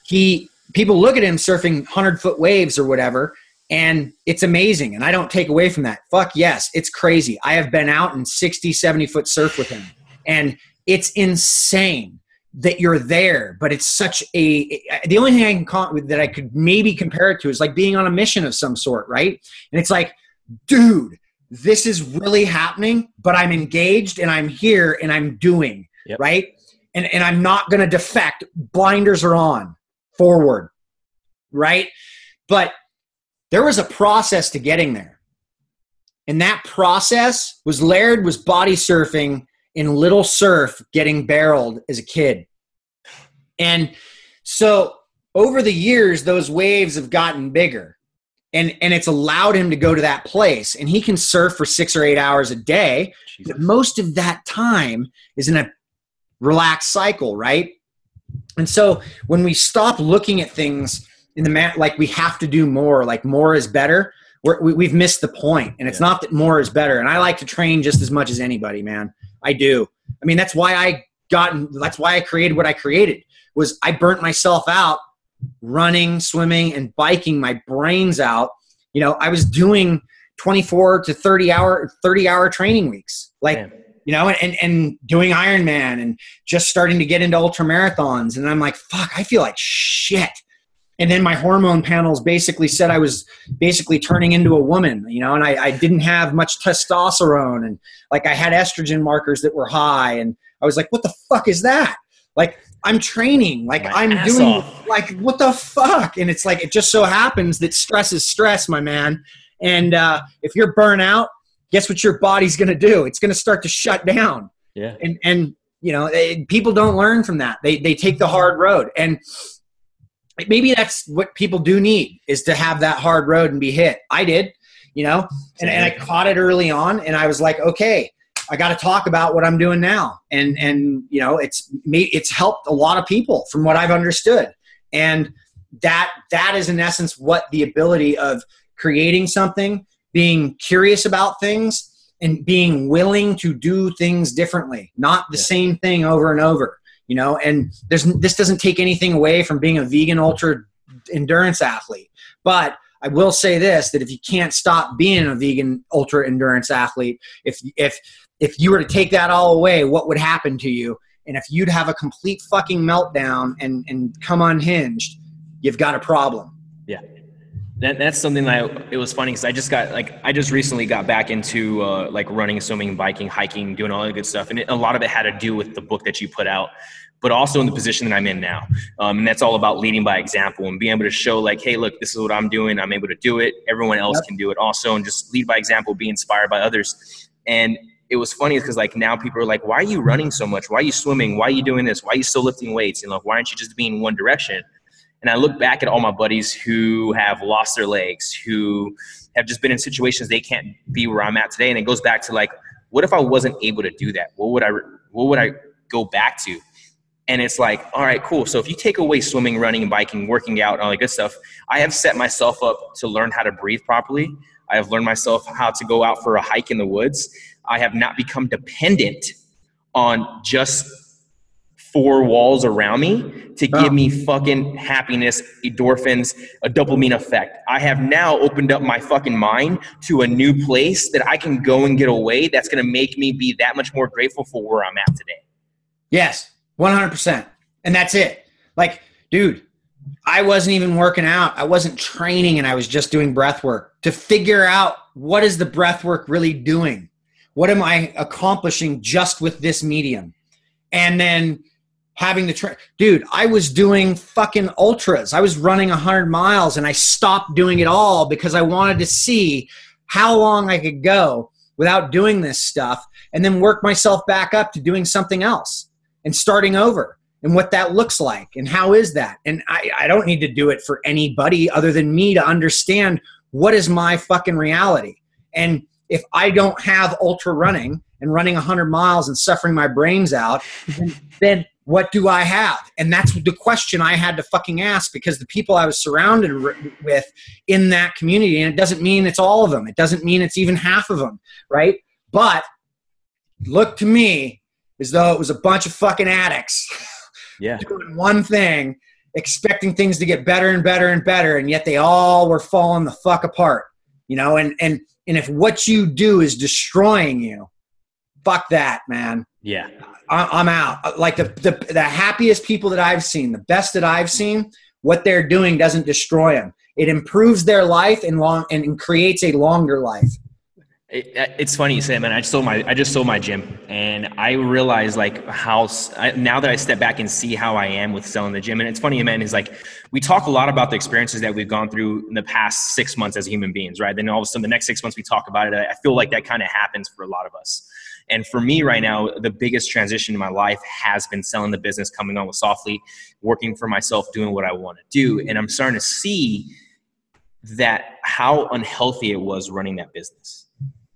he people look at him surfing 100 foot waves or whatever and it's amazing and i don't take away from that. Fuck yes it's crazy. I have been out in 60 70 foot surf with him and it's insane that you're there but it's such a the only thing i can call that i could maybe compare it to is like being on a mission of some sort right? And it's like dude this is really happening but i'm engaged and i'm here and i'm doing yep. right? And, and i'm not going to defect. Blinders are on forward, right? But there was a process to getting there. And that process was Laird was body surfing in Little Surf getting barreled as a kid. And so over the years, those waves have gotten bigger. And, and it's allowed him to go to that place. And he can surf for six or eight hours a day. But most of that time is in a relaxed cycle, right? And so when we stop looking at things in the mat, like we have to do more, like more is better, we have missed the point. And it's yeah. not that more is better. And I like to train just as much as anybody, man. I do. I mean, that's why I got, that's why I created what I created was I burnt myself out running, swimming, and biking my brains out. You know, I was doing 24 to 30 hour, 30 hour training weeks. Like, man you know, and, and doing Ironman and just starting to get into ultra marathons. And I'm like, fuck, I feel like shit. And then my hormone panels basically said I was basically turning into a woman, you know, and I, I didn't have much testosterone and like I had estrogen markers that were high. And I was like, what the fuck is that? Like, I'm training, like my I'm doing, off. like, what the fuck? And it's like, it just so happens that stress is stress, my man. And uh, if you're burnt out, guess what your body's going to do? It's going to start to shut down. Yeah. And and you know, they, people don't learn from that. They they take the hard road, and maybe that's what people do need is to have that hard road and be hit. I did, you know, and, and I caught it early on, and I was like, okay. I got to talk about what I'm doing now, and and you know it's me, it's helped a lot of people from what I've understood, and that that is in essence what the ability of creating something being curious about things and being willing to do things differently, not the yeah. same thing over and over. You know, and there's this doesn't take anything away from being a vegan ultra endurance athlete, but I will say this: that if you can't stop being a vegan ultra endurance athlete, if if if you were to take that all away, what would happen to you? And if you'd have a complete fucking meltdown and and come unhinged, you've got a problem. Yeah that, that's something that I, it was funny because I just got like I just recently got back into uh, like running, swimming, biking, hiking, doing all that good stuff, and it, a lot of it had to do with the book that you put out, but also in the position that I'm in now, um, and that's all about leading by example and being able to show like, hey, look, this is what I'm doing. I'm able to do it. Everyone else yep. can do it also, and just lead by example, be inspired by others, and it was funny because like now people are like, why are you running so much? Why are you swimming? Why are you doing this? Why are you still lifting weights? And like, why aren't you just being one direction? And I look back at all my buddies who have lost their legs, who have just been in situations they can't be where I'm at today. And it goes back to like, what if I wasn't able to do that? What would I, what would I go back to? And it's like, all right, cool. So if you take away swimming, running, biking, working out, and all that good stuff, I have set myself up to learn how to breathe properly. I have learned myself how to go out for a hike in the woods. I have not become dependent on just four walls around me to give oh. me fucking happiness, endorphins, a dopamine effect. I have now opened up my fucking mind to a new place that I can go and get away that's going to make me be that much more grateful for where I'm at today. Yes, 100%. And that's it. Like, dude, I wasn't even working out. I wasn't training and I was just doing breath work to figure out what is the breath work really doing? What am I accomplishing just with this medium? And then having the train. Dude, I was doing fucking ultras. I was running 100 miles and I stopped doing it all because I wanted to see how long I could go without doing this stuff and then work myself back up to doing something else and starting over. and what that looks like and how is that and I, I don't need to do it for anybody other than me to understand what is my fucking reality and if i don't have ultra running and running 100 miles and suffering my brains out then, then what do i have and that's the question i had to fucking ask because the people i was surrounded with in that community and it doesn't mean it's all of them it doesn't mean it's even half of them right but look to me as though it was a bunch of fucking addicts yeah. doing one thing, expecting things to get better and better and better, and yet they all were falling the fuck apart. You know, and and and if what you do is destroying you, fuck that, man. Yeah. I, am out. Like the, the the happiest people that I've seen, the best that I've seen, what they're doing doesn't destroy them. It improves their life and long and creates a longer life. It, uh, it's funny you say, man. I just sold my I just sold my gym, and I realized like how now that I step back and see how I am with selling the gym. And it's funny, man. Is like we talk a lot about the experiences that we've gone through in the past six months as human beings, right? Then all of a sudden, the next six months we talk about it. I feel like that kind of happens for a lot of us. And for me right now, the biggest transition in my life has been selling the business, coming on with Soflete, working for myself, doing what I want to do, mm-hmm. and I'm starting to see that how unhealthy it was running that business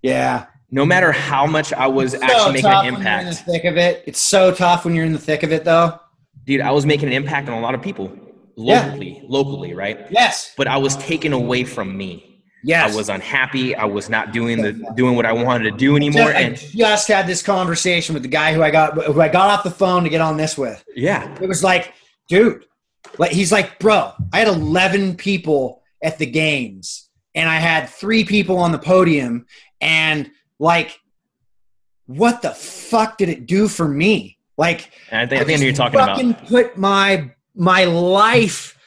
yeah. No matter how much I was actually making an impact. in the thick of it. It's so tough when you're in the thick of it though. Dude, I was making an impact on a lot of people locally, yeah. locally, right? Yes. But I was taken away from me. Yes. I was unhappy. I was not doing the doing what I wanted to do anymore. I and just had this conversation with the guy who I got who I got off the phone to get on this with. Yeah. It was like, dude, like he's like, bro, I had 11 people at the games and I had three people on the podium and like what the fuck did it do for me like and i think, I think you're talking about fucking about put my my life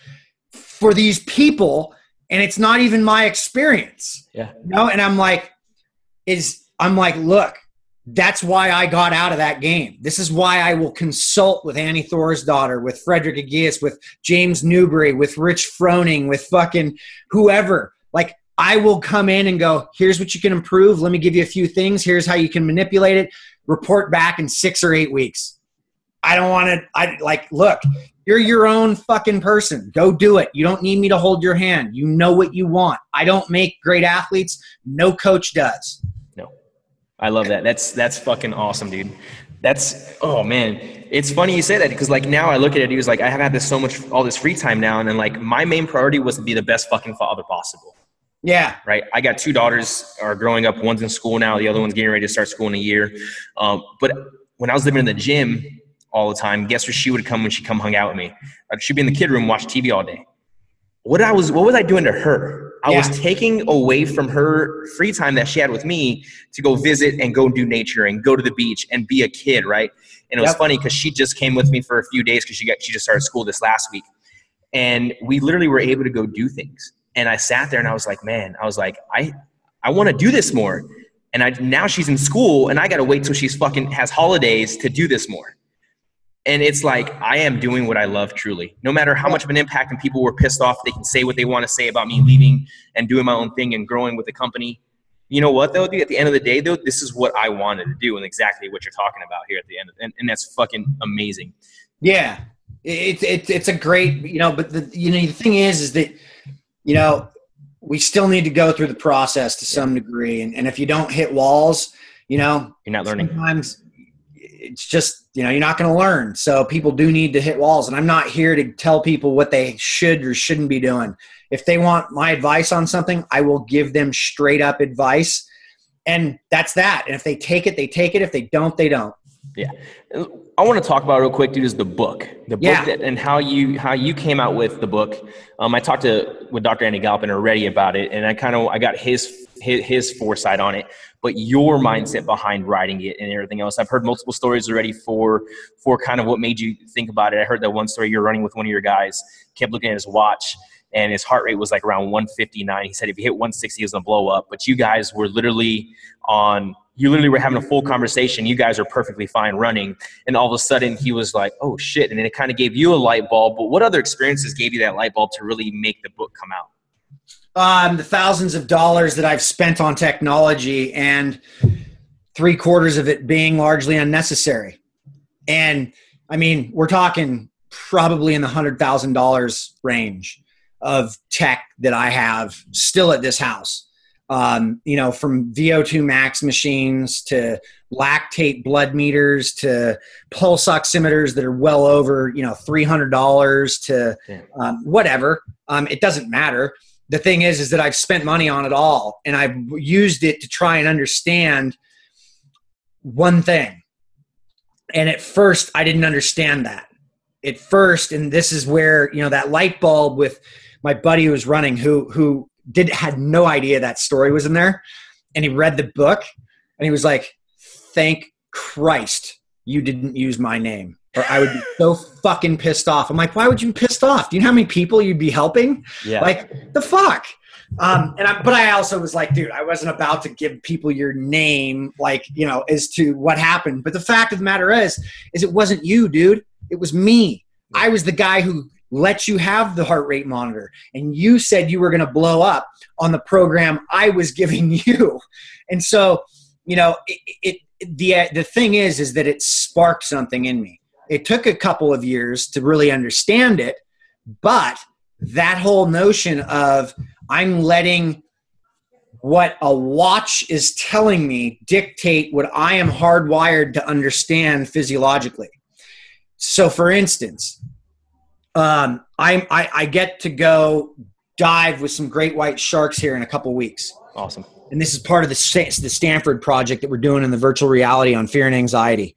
for these people and it's not even my experience yeah you know and i'm like is i'm like look that's why I got out of that game. This is why I will consult with Annie Thorisdottir, with Frederik Aegidius, with James Newbury, with Rich Froning, with fucking whoever. Like I will come in and go, here's what you can improve. Let me give you a few things. Here's how you can manipulate it. Report back in six or eight weeks. I don't want to, I like, look, you're your own fucking person. Go do it. You don't need me to hold your hand. You know what you want. I don't make great athletes. No coach does. No. I love that. That's, that's fucking awesome, dude. That's, oh man. It's funny you say that because like now I look at it, he was like, I have had this so much, all this free time now. And then like my main priority was to be the best fucking father possible yeah. Right. I got two daughters are growing up. One's in school now. The other one's getting ready to start school in a year. Um, but when I was living in the gym all the time, guess where she would come when she come hung out with me? She'd be in the kid room, watch TV all day. What I was, what was I doing to her? I yeah. was taking away from her free time that she had with me to go visit and go do nature and go to the beach and be a kid, right? And it was yep. funny because she just came with me for a few days because she got she just started school this last week, and we literally were able to go do things and I sat there and I was like, man, I was like, I, I want to do this more. And I, now she's in school and I got to wait till she's fucking has holidays to do this more. And it's like, I am doing what I love truly. No matter how much of an impact and people were pissed off, they can say what they want to say about me leaving and doing my own thing and growing with the company. You know what though? At the end of the day though, this is what I wanted to do and exactly what you're talking about here at the end. And, and that's fucking amazing. Yeah. It's, it's, it's a great, you know, but the, you know, the thing is, is that, you know, we still need to go through the process to some degree. And, and if you don't hit walls, you know, you're not learning. Sometimes it's just, you know, you're not going to learn. So people do need to hit walls. And I'm not here to tell people what they should or shouldn't be doing. If they want my advice on something, I will give them straight up advice. And that's that. And if they take it, they take it. If they don't, they don't. Yeah. I want to talk about real quick, dude, is the book, the book yeah. that, and how you, how you came out with the book. Um, I talked to, with Dr. Andy Galpin already about it and I kind of, I got his, his, his foresight on it, but your mindset behind writing it and everything else. I've heard multiple stories already for, for kind of what made you think about it. I heard that one story you're running with one of your guys, kept looking at his watch and his heart rate was like around 159. He said if he hit 160, he was gonna blow up. But you guys were literally on you literally were having a full conversation. You guys are perfectly fine running. And all of a sudden he was like, oh shit. And then it kind of gave you a light bulb. But what other experiences gave you that light bulb to really make the book come out? Um, the thousands of dollars that I've spent on technology and three quarters of it being largely unnecessary. And I mean, we're talking probably in the hundred thousand dollars range of tech that I have still at this house. Um, you know, from VO2 max machines to lactate blood meters to pulse oximeters that are well over, you know, $300 to um, whatever. Um, it doesn't matter. The thing is, is that I've spent money on it all and I've used it to try and understand one thing. And at first, I didn't understand that. At first, and this is where, you know, that light bulb with my buddy who was running who, who did had no idea that story was in there. And he read the book and he was like, thank Christ you didn't use my name or I would be so fucking pissed off. I'm like, why would you be pissed off? Do you know how many people you'd be helping? Yeah. Like the fuck. Um, and I, but I also was like, dude, I wasn't about to give people your name, like you know, as to what happened. But the fact of the matter is, is it wasn't you, dude. It was me. I was the guy who let you have the heart rate monitor, and you said you were going to blow up on the program I was giving you. And so, you know, it, it the the thing is, is that it sparked something in me it took a couple of years to really understand it, but that whole notion of I'm letting what a watch is telling me dictate what I am hardwired to understand physiologically. So, for instance, um, I, I, I get to go dive with some great white sharks here in a couple weeks. Awesome. And this is part of the, the Stanford project that we're doing in the virtual reality on fear and anxiety.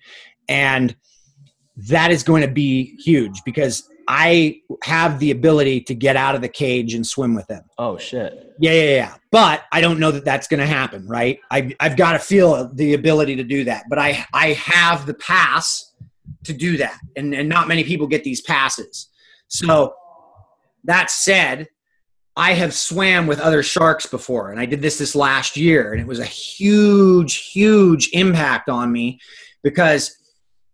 And that is going to be huge because I have the ability to get out of the cage and swim with them. Oh shit. Yeah, yeah, yeah. But I don't know that that's going to happen, right? I, I've got to feel the ability to do that. But I, I have the pass to do that, and and not many people get these passes. So that said, I have swam with other sharks before, and I did this this last year, and it was a huge, huge impact on me because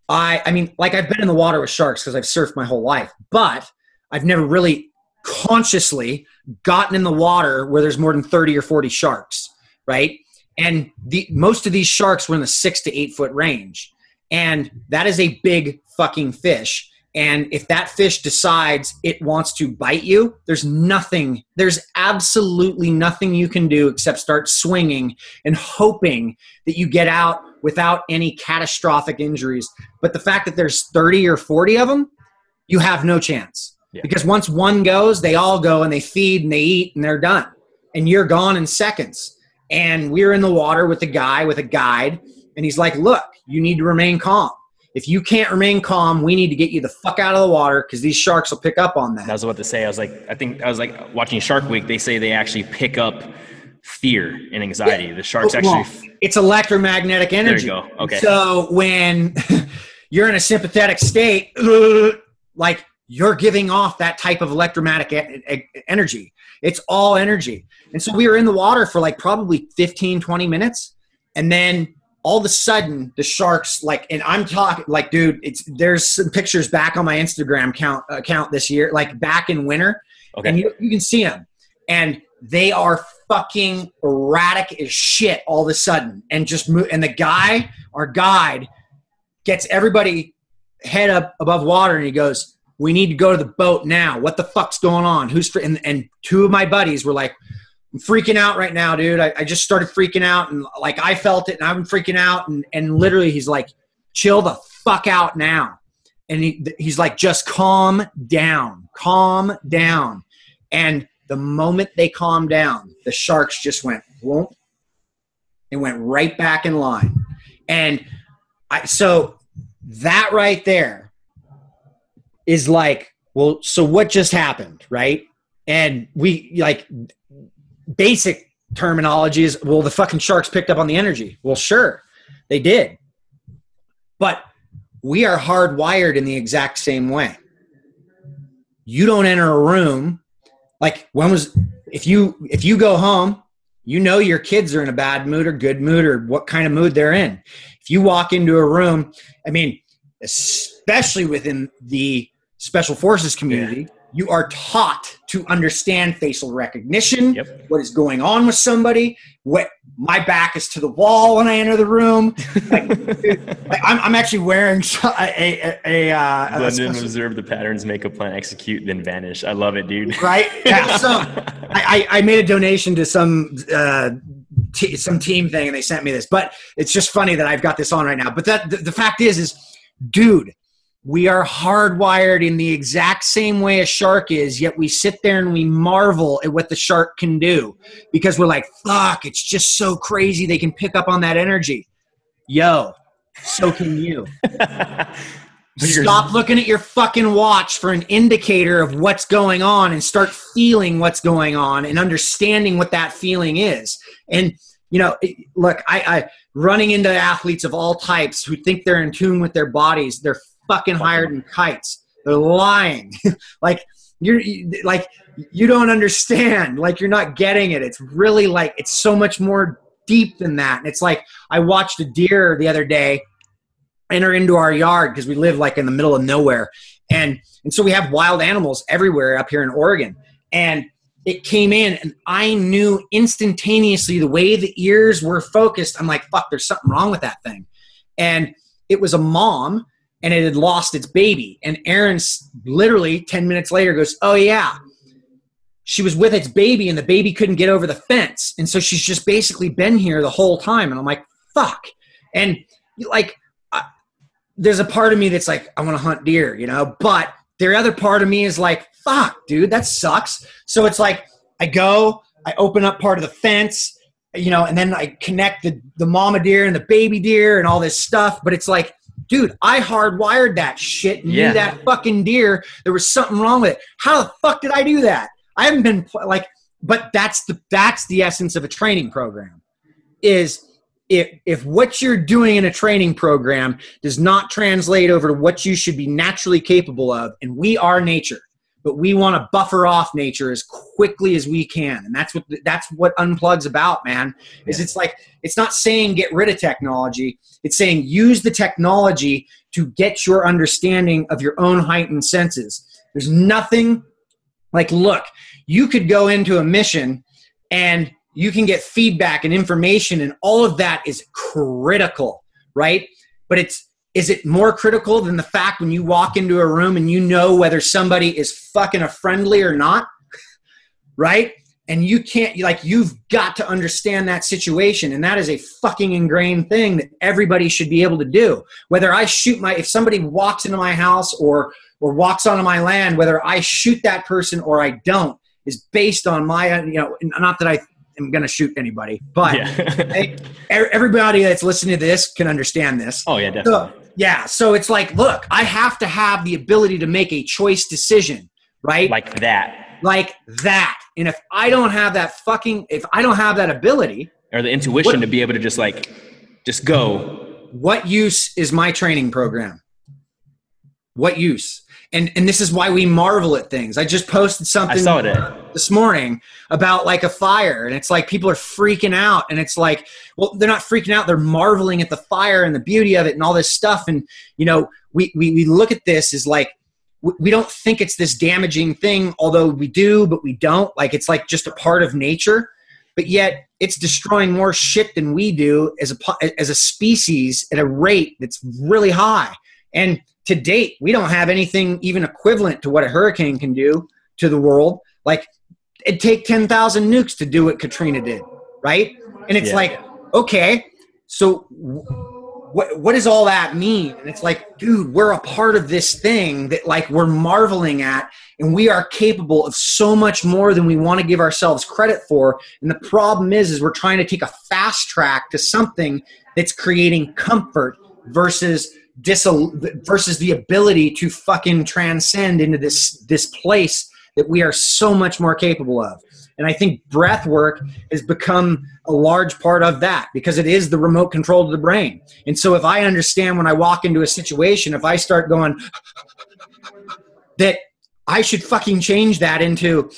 I, I mean, like I've been in the water with sharks because I've surfed my whole life, but I've never really consciously gotten in the water where there's more than 30 or 40 sharks, right? And the most of these sharks were in the six to eight foot range. And that is a big fucking fish. And if that fish decides it wants to bite you, there's nothing, there's absolutely nothing you can do except start swinging and hoping that you get out without any catastrophic injuries. But the fact that there's 30 or 40 of them, you have no chance. Yeah. Because once one goes, they all go and they feed and they eat and they're done. And you're gone in seconds. And we are in the water with a guy, with a guide, and he's like, Look, you need to remain calm. If you can't remain calm, we need to get you the fuck out of the water because these sharks will pick up on that. I was about to say, I was like, I think I was like watching Shark Week. They say they actually pick up fear and anxiety. Yeah. The sharks oh, actually. Well, it's electromagnetic energy. There you go. Okay. So when you're in a sympathetic state, like you're giving off that type of electromagnetic energy. It's all energy. And so we were in the water for like probably 15, 20 minutes. And then all of a sudden the sharks like and i'm talking like dude it's there's some pictures back on my instagram account account this year like back in winter okay. and you, you can see them and they are fucking erratic as shit all of a sudden. And just move and the guy our guide gets everybody head up above water and he goes we need to go to the boat now. What the fuck's going on? Who's and, and two of my buddies were like i'm freaking out right now dude I, I just started freaking out and like i felt it and i'm freaking out and, and literally he's like chill the fuck out now and he, he's like just calm down calm down and the moment they calmed down, the sharks just went whoop and went right back in line. And I, so that right there is like, well, so what just happened, right? And we like basic terminology is, well, the fucking sharks picked up on the energy. Well, sure, they did. But we are hardwired in the exact same way. You don't enter a room like when was if you if you go home you know your kids are in a bad mood or good mood or what kind of mood they're in if you walk into a room i mean especially within the special forces community yeah. You are taught to understand facial recognition yep. what is going on with somebody what my back is to the wall when I enter the room. Like, like I'm, I'm, actually wearing a, a, a, uh, Blend in, observe the patterns, make a plan, execute, then vanish. I love it, dude. Right? Yeah. So I, I made a donation to some uh, t- some team thing, and they sent me this. But it's just funny that I've got this on right now. But that the, the fact is, is dude, we are hardwired in the exact same way a shark is, yet we sit there and we marvel at what the shark can do because we're like, fuck, it's just so crazy they can pick up on that energy. Yo, so can you. Stop looking at your fucking watch for an indicator of what's going on and start feeling what's going on and understanding what that feeling is. And you know, look, I, I running into athletes of all types who think they're in tune with their bodies. They're fucking hired in kites. They're lying. like you're like you don't understand. Like you're not getting it. It's really like it's so much more deep than that. And it's like I watched a deer the other day enter into our yard because we live like in the middle of nowhere. And and so we have wild animals everywhere up here in Oregon. And it came in and I knew instantaneously the way the ears were focused. I'm like, fuck, there's something wrong with that thing. And it was a mom and it had lost its baby. And Aaron's literally 10 minutes later goes, Oh, yeah. She was with its baby and the baby couldn't get over the fence. And so she's just basically been here the whole time. And I'm like, fuck. And like, I, there's a part of me that's like, I want to hunt deer, you know, but the other part of me is like, fuck, dude, that sucks. So it's like, I go, I open up part of the fence, you know, and then I connect the, the mama deer and the baby deer and all this stuff. But it's like, dude, I hardwired that shit. Knew yeah. that fucking deer. There was something wrong with it. How the fuck did I do that? I haven't been like, but that's the that's the essence of a training program. Is if if what you're doing in a training program does not translate over to what you should be naturally capable of, and we are nature but we want to buffer off nature as quickly as we can. And that's what that's what unplugs about man is yeah. it's like it's not saying get rid of technology. It's saying use the technology to get your understanding of your own heightened senses. There's nothing like look you could go into a mission and you can get feedback and information and all of that is critical right? But it's is it more critical than the fact when you walk into a room and you know whether somebody is fucking a friendly or not right and you can't like you've got to understand that situation and that is a fucking ingrained thing that everybody should be able to do whether i shoot my if somebody walks into my house or or walks onto my land whether i shoot that person or i don't is based on my uh, you know not that i am going to shoot anybody, but yeah. everybody that's listening to this can understand this. Oh yeah, definitely. So, yeah, so it's like, look, I have to have the ability to make a choice decision, right? Like that. Like that. And if I don't have that fucking, if I don't have that ability, or the intuition what, to be able to just like, just go. What use is my training program? What use? And and this is why we marvel at things. I just posted something I saw this morning about like a fire, and it's like people are freaking out, and it's like, well, they're not freaking out; they're marveling at the fire and the beauty of it and all this stuff. And you know, we we, we look at this as like we don't think it's this damaging thing, although we do, but we don't. Like it's like just a part of nature, but yet it's destroying more shit than we do as a as a species at a rate that's really high. And to date, we don't have anything even equivalent to what a hurricane can do to the world. Like it'd take 10,000 nukes to do what Katrina did, right? And it's yeah. like, okay, so what, what does all that mean? And it's like, dude, we're a part of this thing that like we're marveling at and we are capable of so much more than we want to give ourselves credit for. And the problem is, is we're trying to take a fast track to something that's creating comfort versus versus the ability to fucking transcend into this this place that we are so much more capable of. And I think breath work has become a large part of that because it is the remote control to the brain. And so if I understand when I walk into a situation, if I start going that I should fucking change that into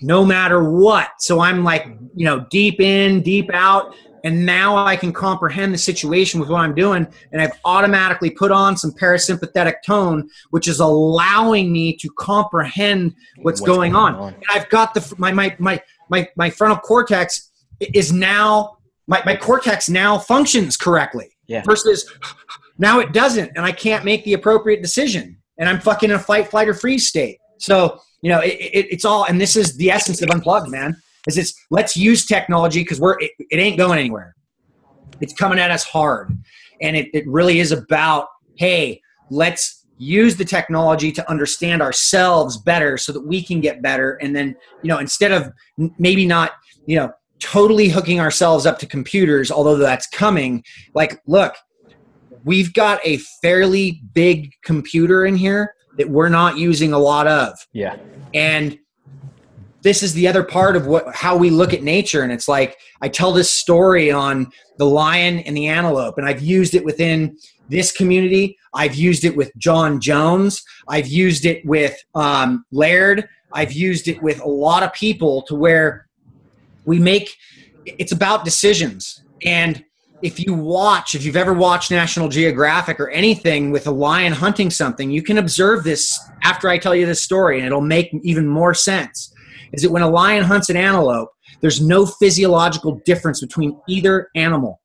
no matter what. So I'm like, you know, deep in, deep out, and now I can comprehend the situation with what I'm doing, and I've automatically put on some parasympathetic tone, which is allowing me to comprehend what's, what's going, going, on. on. And I've got the my my my my my frontal cortex is now my, my cortex now functions correctly. Yeah. Versus now it doesn't, and I can't make the appropriate decision, and I'm fucking in a fight, flight, or freeze state. So you know, it, it, it's all, and this is the essence of unplugged, man. Is it's let's use technology because we're it, it ain't going anywhere. It's coming at us hard, and it, it really is about hey, let's use the technology to understand ourselves better so that we can get better and then you know instead of maybe not you know totally hooking ourselves up to computers although that's coming like look we've got a fairly big computer in here that we're not using a lot of Yeah. and this is the other part of what how we look at nature. And it's like i tell this story on the lion and the antelope and i've used it within this community. I've used it with john jones. I've used it with um, laird. I've used it with a lot of people to where we make it's about decisions. And if you watch if you've ever watched national geographic or anything with a lion hunting something you can observe this after i tell you this story and it'll make even more sense is that when a lion hunts an antelope there's no physiological difference between either animal.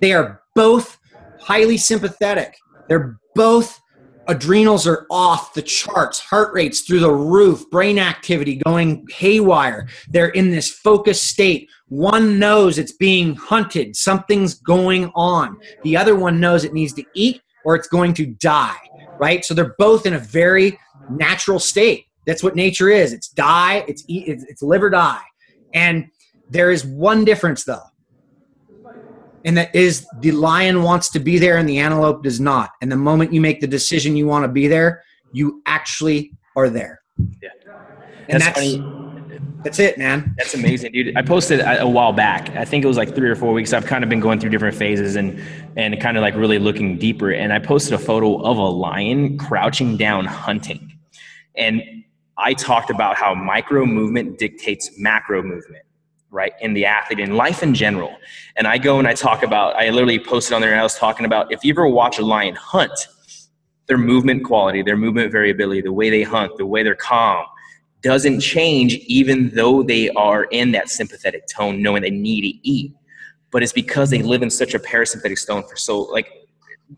They are both highly sympathetic. They're both adrenals are off the charts heart rates through the roof brain activity going haywire. They're in this focused state. One knows it's being hunted. Something's going on. The other one knows it needs to eat or it's going to die right? So they're both in a very natural state that's what nature is it's die it's eat it's, it's live or die and there is one difference though and that is the lion wants to be there and the antelope does not and the moment you make the decision you want to be there you actually are there Yeah. and That's that's funny. that's it man That's amazing, dude. I posted a a while back. I think it was like three or four weeks. I've kind of been going through different phases and and kind of like really looking deeper. And I posted a photo of a lion crouching down hunting, and I talked about how micro movement dictates macro movement, right? In the athlete, in life in general. And I go and I talk about. I literally posted on there, and I was talking about if you ever watch a lion hunt, their movement quality, their movement variability, the way they hunt, the way they're calm, doesn't change even though they are in that sympathetic tone knowing they need to eat but it's because they live in such a parasympathetic tone for so like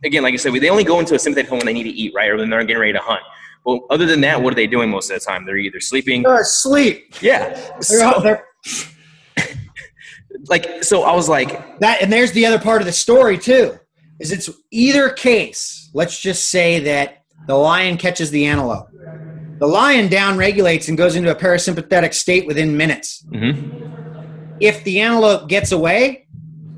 again like i said they only go into a sympathetic tone when they need to eat right or when they're getting ready to hunt well other than that what are they doing most of the time? They're either sleeping. They're asleep. Yeah. They're- so, like so i was like that and there's the other part of the story too is it's either case let's just say that the lion catches the antelope. The lion down regulates and goes into a parasympathetic state within minutes. Mhm, if the antelope gets away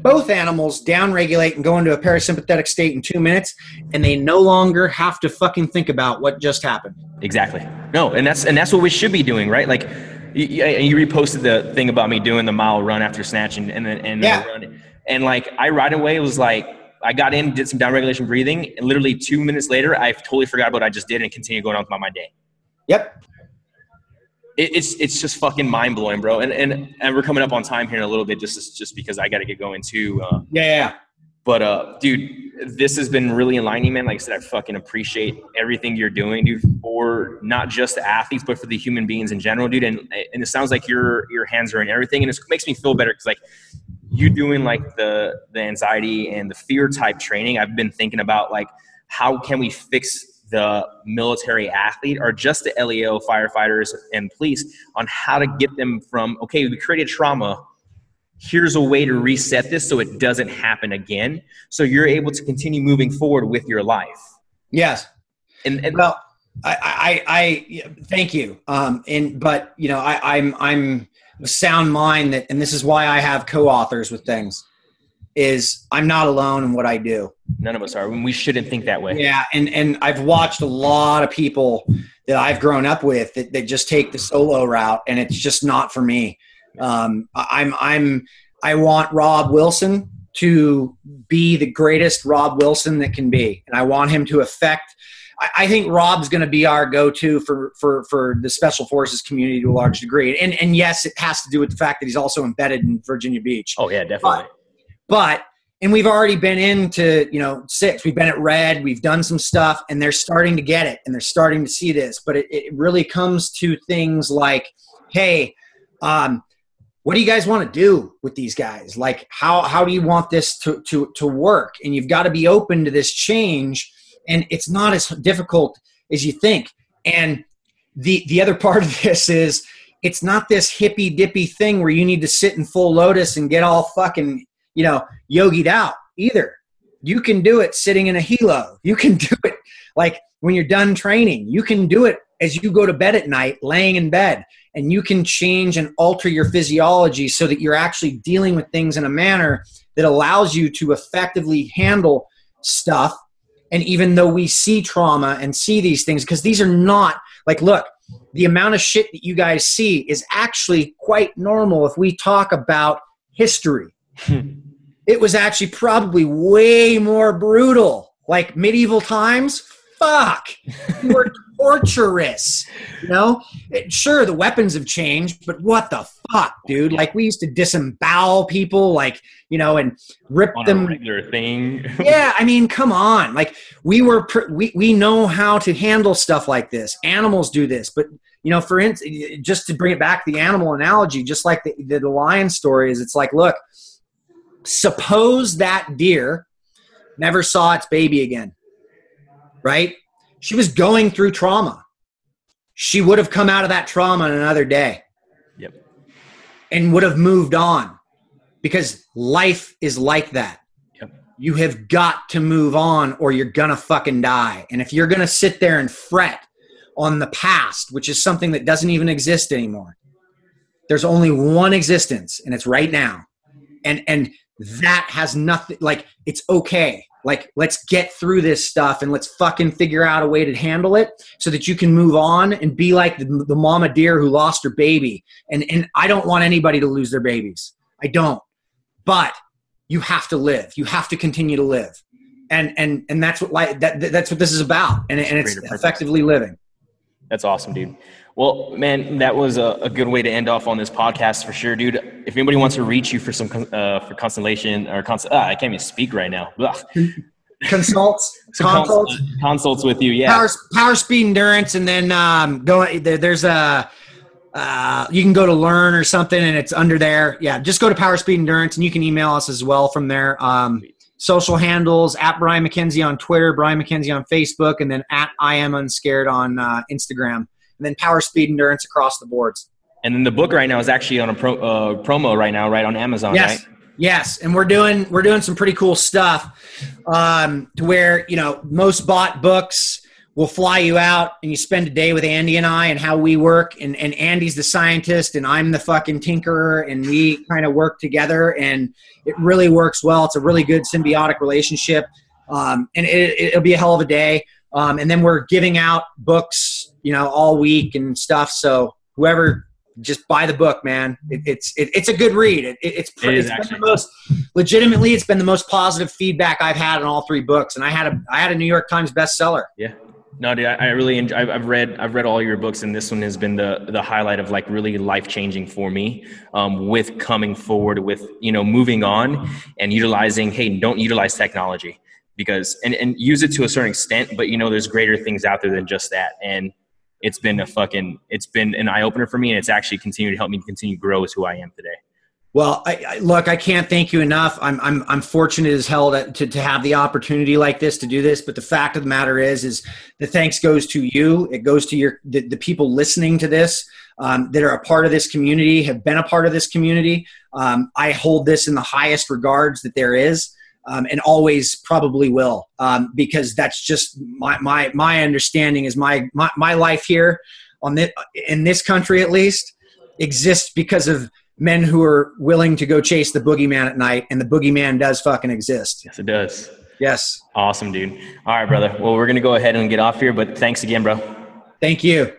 both animals down regulate and go into a parasympathetic state in two minutes and they no longer have to fucking think about what just happened Exactly. No, and that's and that's what we should be doing, right? Like, you, you reposted the thing about me doing the mile run after snatch and and then and Yeah. run, and like I right away was like I got in, did some down regulation breathing, and literally two minutes later, I totally forgot about what I just did and continued going on with my, my day. yep It, it's it's just fucking mind blowing, bro. And and and we're coming up on time here in a little bit, just just because I got to get going too. Uh, yeah yeah but uh, dude, this has been really enlightening, man. Like I said, I fucking appreciate everything you're doing, dude, for not just the athletes, but for the human beings in general, dude. And and it sounds like your your hands are in everything, and it makes me feel better because like you doing like the the anxiety and the fear type training. I've been thinking about like how can we fix the military athlete or just the LEO firefighters and police on how to get them from okay, we created trauma here's a way to reset this so it doesn't happen again so you're able to continue moving forward with your life yes and, and Well, I, I, I, thank you. Um, and but you know, I, I'm, I'm a sound mind that, and this is why I have co-authors with things. Is I'm not alone in what I do. none of us are and we shouldn't think that way Yeah, and and I've watched a lot of people that I've grown up with that, that just take the solo route, and it's just not for me. Um, I- I'm, I'm, I want Rob Wilson to be the greatest Rob Wilson that can be, and I want him to affect. I, I think Rob's going to be our go-to for for for the special forces community to a large degree, and and yes, it has to do with the fact that he's also embedded in Virginia Beach oh yeah definitely but and we've already been into you know six we've been at red we've done some stuff and they're starting to get it and they're starting to see this but it, it really comes to things like hey um, what do you guys want to do with these guys? Like, how how do you want this to to to work? And you've got to be open to this change, and it's not as difficult as you think. And the the other part of this is it's not this hippy dippy thing where you need to sit in full lotus and get all fucking you know yogied out either. You can do it sitting in a helo. You can do it like when you're done training. You can do it as you go to bed at night, laying in bed, and you can change and alter your physiology so that you're actually dealing with things in a manner that allows you to effectively handle stuff. And even though we see trauma and see these things, because these are not like, look, the amount of shit that you guys see is actually quite normal if we talk about history. It was actually probably way more brutal. Like medieval times, fuck. You were torturous. You know, it, sure, the weapons have changed, but what the fuck, dude? Like we used to disembowel people, like you know, and rip On them. regular thing. yeah, I mean, come on. Like we were, pr- we we know how to handle stuff like this. Animals do this, but you know, for instance, just to bring it back, the animal analogy, just like the, the, the lion story is, it's like, look, suppose that deer never saw its baby again, right? She was going through trauma. She would have come out of that trauma in another day Yep. and would have moved on because life is like that. Yep. You have got to move on or you're gonna fucking die. And if you're gonna sit there and fret on the past, which is something that doesn't even exist anymore, there's only one existence and it's right now. And and that has nothing like it's okay. Like let's get through this stuff and let's fucking figure out a way to handle it so that you can move on and be like the, the mama deer who lost her baby. And and I don't want anybody to lose their babies. I don't but you have to live you have to continue to live and and and that's what like that that's what this is about and, and it's effectively living That's awesome, dude. Well, man, that was a, a good way to end off on this podcast for sure, dude. If anybody wants to reach you for some uh, for constellation or cons- ah, I can't even speak right now. Consults consults consults with you, yeah. power power speed endurance and then um go there, there's a uh, you can go to learn or something and it's under there yeah just go to power speed endurance and you can email us as well from there um social handles at Brian MacKenzie on twitter Brian MacKenzie on facebook and then at i am unscared on uh, instagram. And then power speed endurance across the boards. And then the book right now is actually on a pro, uh, promo right now, right on Amazon, yes. right? yes. And we're doing we're doing some pretty cool stuff um, to where you know most bought books will fly you out and you spend a day with andy and i and how we work and, and andy's the scientist and i'm the fucking tinkerer and we kind of work together and it really works well it's a really good symbiotic relationship um, and it, it'll be a hell of a day um, and then we're giving out books you know all week and stuff so whoever just buy the book, man. It, it's it, it's a good read. It, it, it's It is it's been actually. the most legitimately. It's been the most positive feedback I've had on all three books, and I had a I had a New York Times bestseller. Yeah. No, dude, I, I really enjoy. I've, I've read I've read all your books, and this one has been the the highlight of like really life changing for me. Um, with coming forward with you know moving on and utilizing. Hey, don't utilize technology because and and use it to a certain extent, but you know there's greater things out there than just that. And it's been a fucking it's been an eye opener for me, and it's actually continued to help me continue to grow as who I am today. Well, I, I, look, I can't thank you enough. I'm, I'm, I'm fortunate as hell to, to have the opportunity like this to do this. But the fact of the matter is, is the thanks goes to you. It goes to your the, the people listening to this um, that are a part of this community, have been a part of this community. Um, I hold this in the highest regards that there is. Um, and always probably will um, because that's just my, my, my understanding is my, my, my life here on this, in this country at least exists because of men who are willing to go chase the boogeyman at night, and the boogeyman does fucking exist. Yes, it does. Yes. Awesome, dude. All right, brother. Well, we're gonna go ahead and get off here, but thanks again, bro. Thank you.